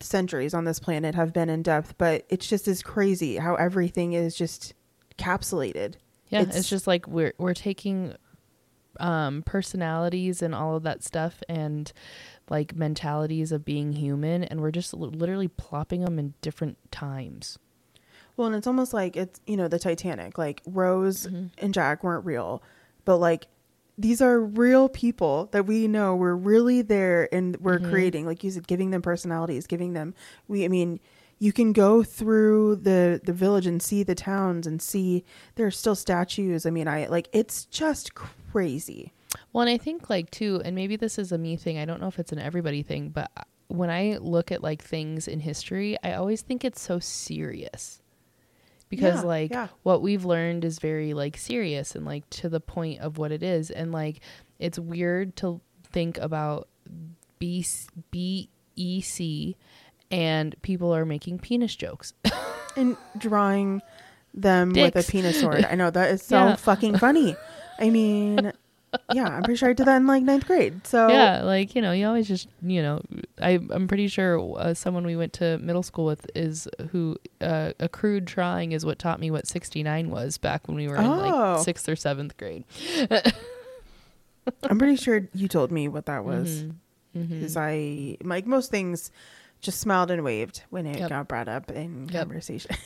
centuries on this planet have been in depth, but it's just as crazy how everything is just capsulated. Yeah, it's, It's- just like we're we're taking um personalities and all of that stuff and like mentalities of being human and we're just li- literally plopping them in different times. Well, and it's almost like it's you know the Titanic. Like Rose and Jack weren't real, but like these are real people that we know were really there and we're creating. Like you said, giving them personalities, giving them. We, I mean, you can go through the the village and see the towns and see there are still statues. I mean, I like it's just crazy. Well, and I think like too, and maybe this is a me thing. I don't know if it's an everybody thing, but when I look at like things in history, I always think it's so serious. Because Yeah, like yeah. what we've learned is very like serious and like to the point of what it is and like it's weird to think about B BEC and people are making penis jokes. and drawing them with a penis sword. I know that is so Yeah. fucking funny. I mean, yeah, I'm pretty sure I did that in like ninth grade. So yeah, like you know, you always just you know, I I'm pretty sure uh, someone we went to middle school with is who uh, a crude trying is what taught me what 69 was back when we were in Oh. like sixth or seventh grade. I'm pretty sure you told me what that was. Mhm. Mhm. Because I like most things, just smiled and waved when it Yep. got brought up in Yep. conversation.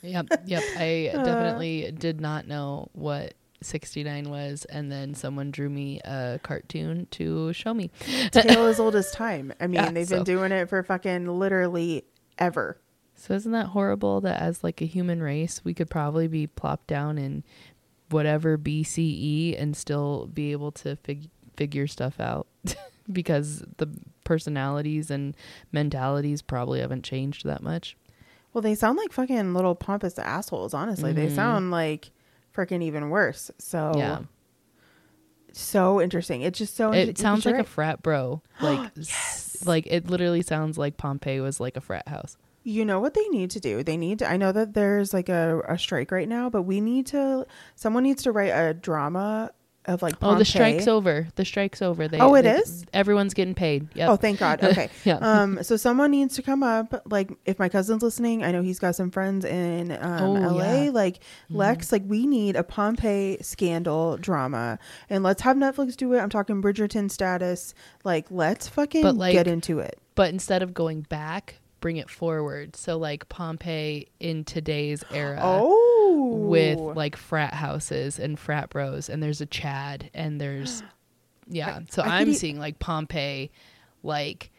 Yep, yep. I Uh. definitely did not know what 69 was, and then someone drew me a cartoon to show me. Tale as old as time. I mean, Yeah, they've so- been doing it for fucking literally ever. So isn't that horrible that as like a human race, we could probably be plopped down in whatever BCE and still be able to fig- figure stuff out because the personalities and mentalities probably haven't changed that much. Well, they sound like fucking little pompous assholes. Honestly, they Mhm. sound like freaking even worse. So Yeah. so interesting. It's just so. It sounds like you're a frat bro. Like s- like it literally sounds like Pompeii was like a frat house. You know what they need to do? They need to. I know that there's like a, a strike right now, but we need to. Someone needs to write a drama of like. Oh, the strike's over. The strike's over. They, Oh, it they- is? Everyone's getting paid. Yep. Oh, thank God. Okay. Yeah. Um. So someone needs to come up. Like, if my cousin's listening, I know he's got some friends in um, Oh, LA. yeah. Mm-hmm. Like Lex. Like, we need a Pompeii scandal drama, and let's have Netflix do it. I'm talking Bridgerton status. Like, let's fucking like, get into it. but instead of going back, bring it forward. So like Pompeii in today's era. oh, with like frat houses and frat bros and there's a chad and there's yeah so I I'm e- seeing like pompeii like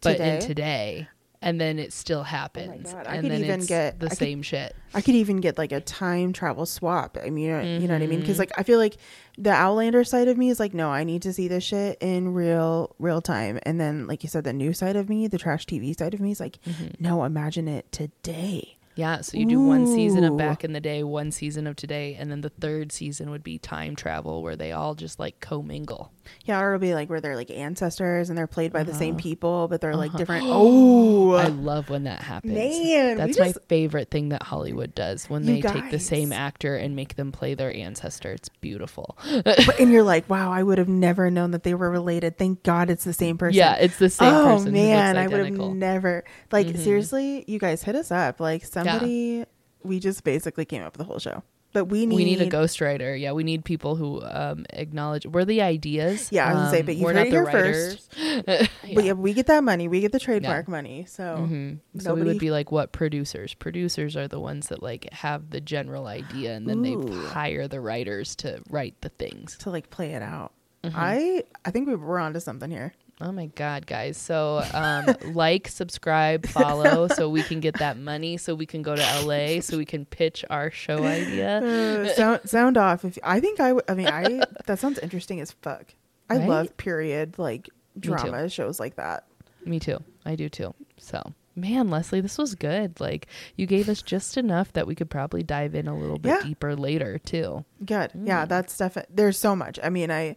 but in Today? And then it still happens God, I and could then even it's get- the I could- same shit I could even get like a time travel swap. I mean, you know, you know what I mean? Mm-hmm. Because like I feel like the Outlander side of me is like, no, I need to see this shit in real real time. And then, like you said, the new side of me, the trash TV side of me, is like, Mm-hmm. no, imagine it today. yeah so you do one season of back in the day one season of today and then the third season would be time travel where they all just like commingle Yeah, or it'll be like where they're like ancestors and they're played by the same Uh-huh. people, but they're like different. Oh, I love when that happens. Man, that's my just- favorite thing that Hollywood does when You they take the same actor and make them play their ancestor. It's beautiful. But- and you're like, wow, I would have never known that they were related. Thank God it's the same person. Yeah, it's the same oh person. who man, I would have never like Mhm. seriously. You guys hit us up. Like somebody, we just basically came up with the whole show. But we need we need a ghostwriter. Yeah, we need people who um, acknowledge we're the ideas. Yeah, I was gonna say, um, but we're heard not it the here writers. But yeah. yeah, we get that money. We get the trademark money. So Mhm. So we would be like what producers? Producers are the ones that like have the general idea, and then they hire the writers to write the things. to like play it out. Mm-hmm. I I think we we're onto something here. Oh my god, guys! So um, like, subscribe, follow, so we can get that money, so we can go to LA, so we can pitch our show idea. Uh, sound sound off. If I think I, w- I mean, I that sounds interesting as fuck. I Right? love period like drama shows like that. Me too. I do too. So, man, Lesley, this was good. Like, you gave us just enough that we could probably dive in a little bit Yeah. deeper later too. Good. Yeah, Mm. that's definitely. There's so much. I mean, I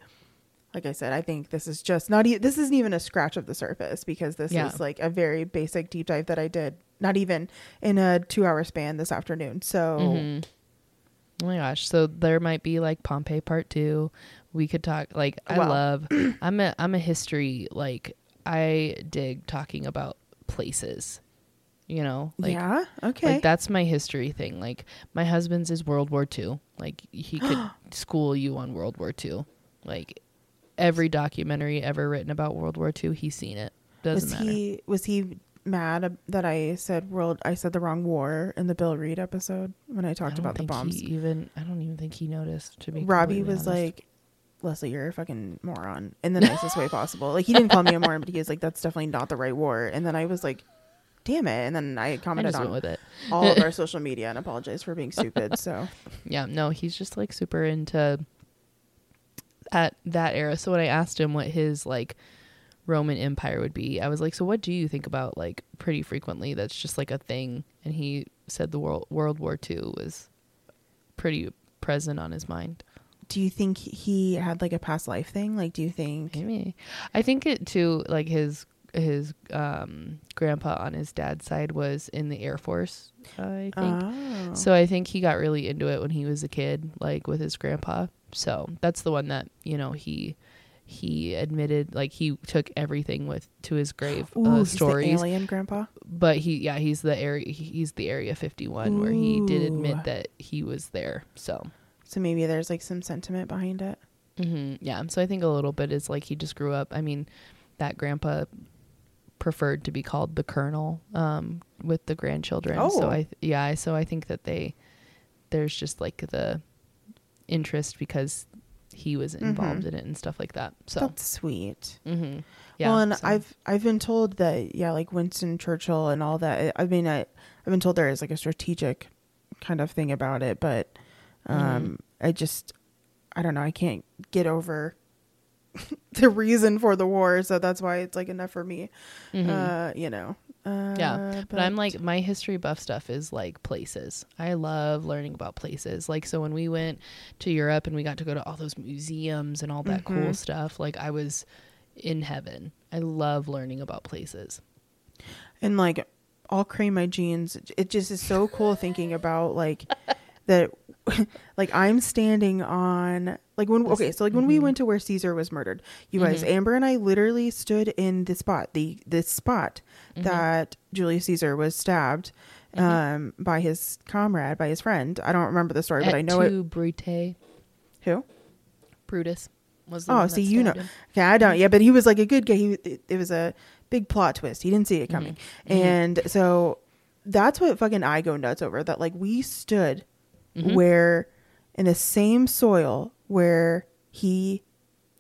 like I said, I think this is just not. E- this isn't even a scratch of the surface because this Yeah. is like a very basic deep dive that I did. Not even in a two hour span this afternoon. So Mhm. Oh my gosh! So there might be like Pompeii Part Two. We could talk. Like, I Well. love. I'm a I'm a history like I dig talking about places. You know, like yeah, okay. Like that's my history thing. Like my husband's is World War II. Like he could school you on World War II. Like every documentary ever written about World War II, he's seen it. Doesn't was matter. he was he mad that I said world? I said the wrong war in the Bill Reed episode when I I talked don't about the bombs. Even I don't even think he noticed. To be Robbie was honest. like, Lesley, you're a fucking moron in the nicest way possible. Like he didn't call me a moron, but he was like, that's definitely not the right war. And then I was like, damn it. And then I I commented went on with it. all of our social media and apologized for being stupid. So Yeah, no, he's just like super into at that era. So when I asked him what his like Roman Empire would be, I was like, "So what do you think about like pretty frequently? That's just like a thing." And he said the world World War II was pretty present on his mind. do you think he had like a past life thing? Like, do you think? Maybe I think it too. Like his his um, grandpa on his dad's side was in the Air Force. I think. Oh. So I think he got really into it when he was a kid, like with his grandpa. So that's the one that you know he he admitted like he took everything with to his grave Ooh, uh, stories alien grandpa. but he yeah he's the area he's the area 51 where he did admit that he was there so So maybe there's like some sentiment behind it. hmm yeah so i think a little bit is like he just grew up i mean that grandpa preferred to be called the colonel um with the grandchildren so Oh. i yeah so i think that they there's just like the interest because he was involved Mhm. in it and stuff like that so That's sweet. hmm yeah well, and so- I've I've been told that yeah, like Winston Churchill and all that. I mean, I I've been told there is like a strategic kind of thing about it, but um, Mm-hmm. I just I don't know. I can't get over the reason for the war, so that's why it's like enough for me. Mhm. Uh, you know. Uh, Yeah, but, I'm like my history buff stuff is like places. I love learning about places. Like so when we went to Europe and we got to go to all those museums and all that cool Mhm. stuff, like I was in heaven. I love learning about places. and like I'll cream my jeans. It just is so cool thinking about like that. like I'm standing on like when okay, so like when we mhm. went to where Caesar was murdered, you guys, Mhm. Amber and I literally stood in the spot, the this spot Mhm. that Julius Caesar was stabbed Mhm. um by his comrade, by his friend. I don't remember the story, but I know it. Brute, Who? Brutus was the Oh, see, you know- him. Okay, I don't. Yeah, but he was like a good guy. He it, it was a big plot twist. He didn't see it coming, Mhm. and so that's what fucking I go nuts over. That like we stood Mhm. where in the same soil where he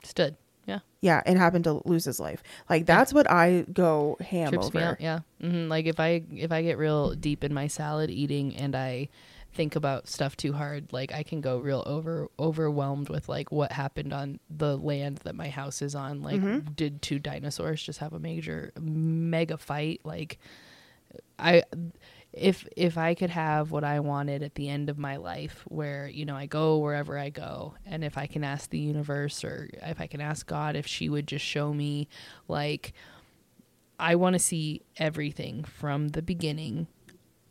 stood. Yeah, yeah and happened to lose his life. Like that's what I go ham trips over. out. Yeah, hmm like if I if I get real deep in my salad eating and I think about stuff too hard, like I can go real over overwhelmed with like what happened on the land that my house is on. Like, Mhm. did two dinosaurs just have a major mega fight? Like, I if if I could have what I wanted at the end of my life, where you know I go wherever I go, and if I can ask the universe or if I can ask God if she would just show me, like, I want to see everything from the beginning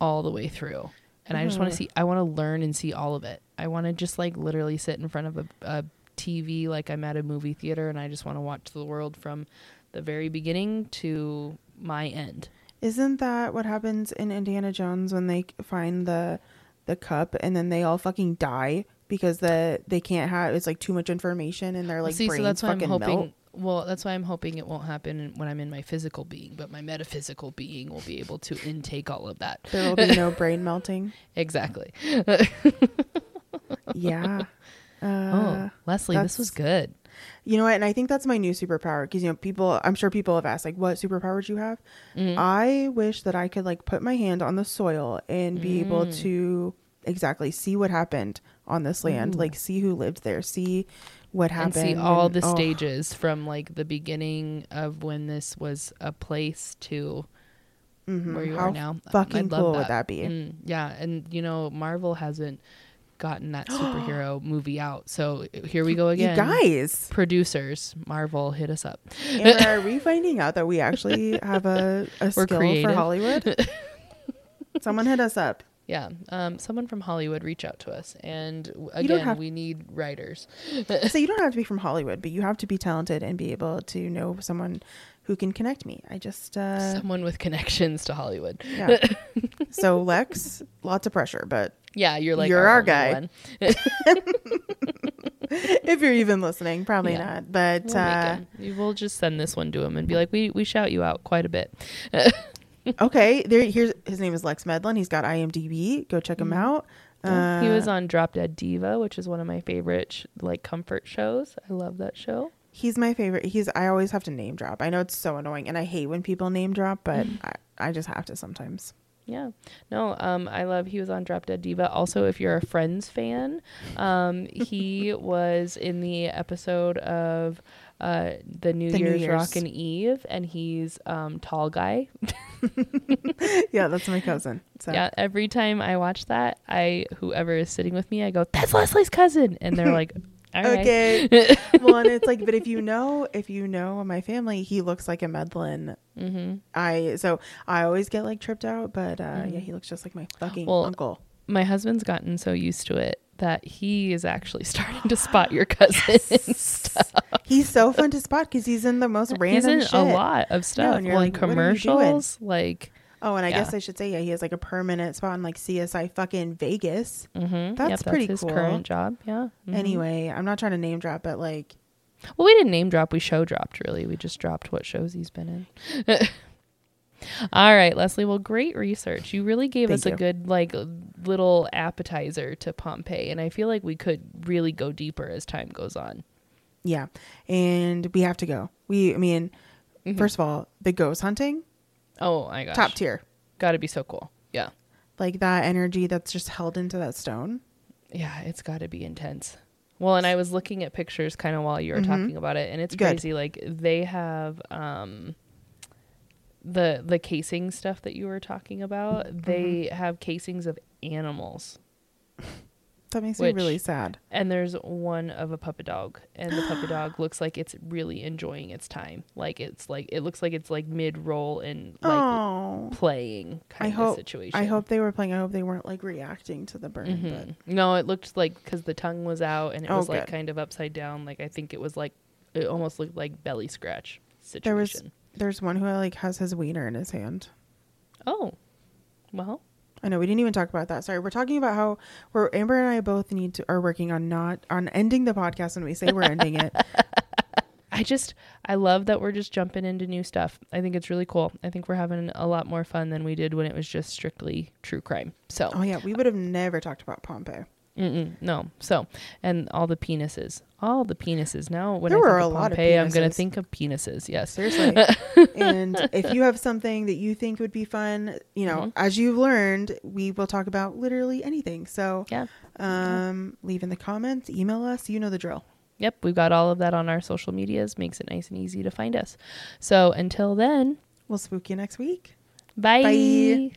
all the way through. And I just want to mm-hmm. see, I want to learn and see all of it. I want to just like literally sit in front of a, a TV like I'm at a movie theater and I just want to watch the world from the very beginning to my end. Isn't that what happens in Indiana Jones when they find the the cup and then they all fucking die because the they can't have it's like too much information and they're like See, brains so that's why I'm hoping. melt. Well, that's why I'm hoping it won't happen when I'm in my physical being, but my metaphysical being will be able to intake all of that. There will be no brain melting. Exactly. Yeah. Uh, oh, Lesley, this was good. You know what? And I think that's my new superpower because you know people. I'm sure people have asked like, "What superpower do you have?" Mhm. I wish that I could like put my hand on the soil and be able Mm. to exactly see what happened on this land, Ooh. like see who lived there, see what and happened, see all and- the oh, stages from like the beginning of when this was a place to mhm. where you How are now. Fucking I'd love cool would that be? Mm, yeah, and you know Marvel hasn't gotten that superhero movie out, so here we go again. You guys, producers, Marvel, hit us up. Amber, are we finding out that we actually have a, a skill for. Hollywood? Someone hit us up. Yeah, um, someone from Hollywood reach out to us, and w- You don't again, have- we need writers. so you don't have to be from Hollywood, but you have to be talented and be able to know someone who can connect me. I just uh someone with connections to Hollywood. yeah. so Lex, lots of pressure, but Yeah, you're like You're our only guy. if you're even listening, probably Yeah. not. But We'll, uh. We- we'll just send this one to him and be like, we we shout you out quite a bit. okay, there here's his name is Lex Medlin. He's got IMDb. Go check him Mhm. out. Uh, he was on Drop Dead Diva, which is one of my favorite sh- like comfort shows. I love that show. He's my favorite. He's I always have to name drop. I know it's so annoying and I hate when people name drop, but Mm. I, I just have to sometimes. Yeah. No, um, I love he was on Drop Dead Diva. Also, if you're a Friends fan, um, he was in the episode of uh, the New The New Year's Year's. Rockin' Eve, and he's um, tall guy. yeah, that's my cousin. So Yeah, every time I watch that, I whoever is sitting with me, I go, "That's Lesley's cousin," and they're like, All right. Okay. well, and it's like, but if you know, if you know my family, he looks like a Medlin. hmm I so I always get like tripped out, but uh Mhm. yeah, he looks just like my fucking Well, uncle. My husband's gotten so used to it that he is actually starting to spot your cousin and stuff. He's so fun to spot because he's in the most He's random in shit. a lot of stuff. well, like, in what are you doing? commercials, like Oh, and I Yeah. guess I should say, yeah, he has like a permanent spot in like CSI fucking Vegas. mhm, That's yep, pretty his cool. current job. Yeah. mhm. Anyway, I'm not trying to name drop, but like, Well, we didn't name drop. We show dropped, really. We just dropped what shows he's been in. All right, Lesley. Well, great research. You really gave Thank us a you. good, like, little appetizer to Pompeii. And I feel like we could really go deeper as time goes on. yeah, and we have to go. We, I mean, Mhm. first of all, the ghost hunting, Oh, my gosh. top tier. Got to be so cool. Yeah. Like that energy that's just held into that stone. Yeah, it's got to be intense. Well, and I was looking at pictures kind of while you were Mhm. talking about it, and it's Good. crazy. Like they have um, the the casing stuff that you were talking about. Mm-hmm. They have casings of animals, That makes Which- me really sad. and there's one of a puppy dog, and the puppy dog looks like it's really enjoying its time. Like it's like it looks like it's like mid roll and like oh, playing I kind of hope- situation. I hope they were playing. I hope they weren't like reacting to the burn. Mhm. No, it looked like because the tongue was out and it Oh, was like good. kind of upside down. Like I think it was like it almost looked like belly scratch situation. There was- there's one who like has his wiener in his hand. oh, well, I know we didn't even talk about that. Sorry, we're talking about how we're Amber and I both need to are working on not on ending the podcast when we say we're ending it. I just I love that we're just jumping into new stuff. I think it's really cool. I think we're having a lot more fun than we did when it was just strictly true crime. So Oh yeah, we would have never talked about Pompeii. Mm-mm, no. So, and all the penises, all the penises. Now, when There I think were of a lot of Pompeii, I'm going to think of penises. Yes. Seriously. and if you have something that you think would be fun, you know, Mhm. as you've learned, we will talk about literally anything. So, Yeah. um, leave in the comments, email us. You know the drill. Yep. We've got all of that on our social medias. Makes it nice and easy to find us. So until then, We'll spook you next week. bye. Bye.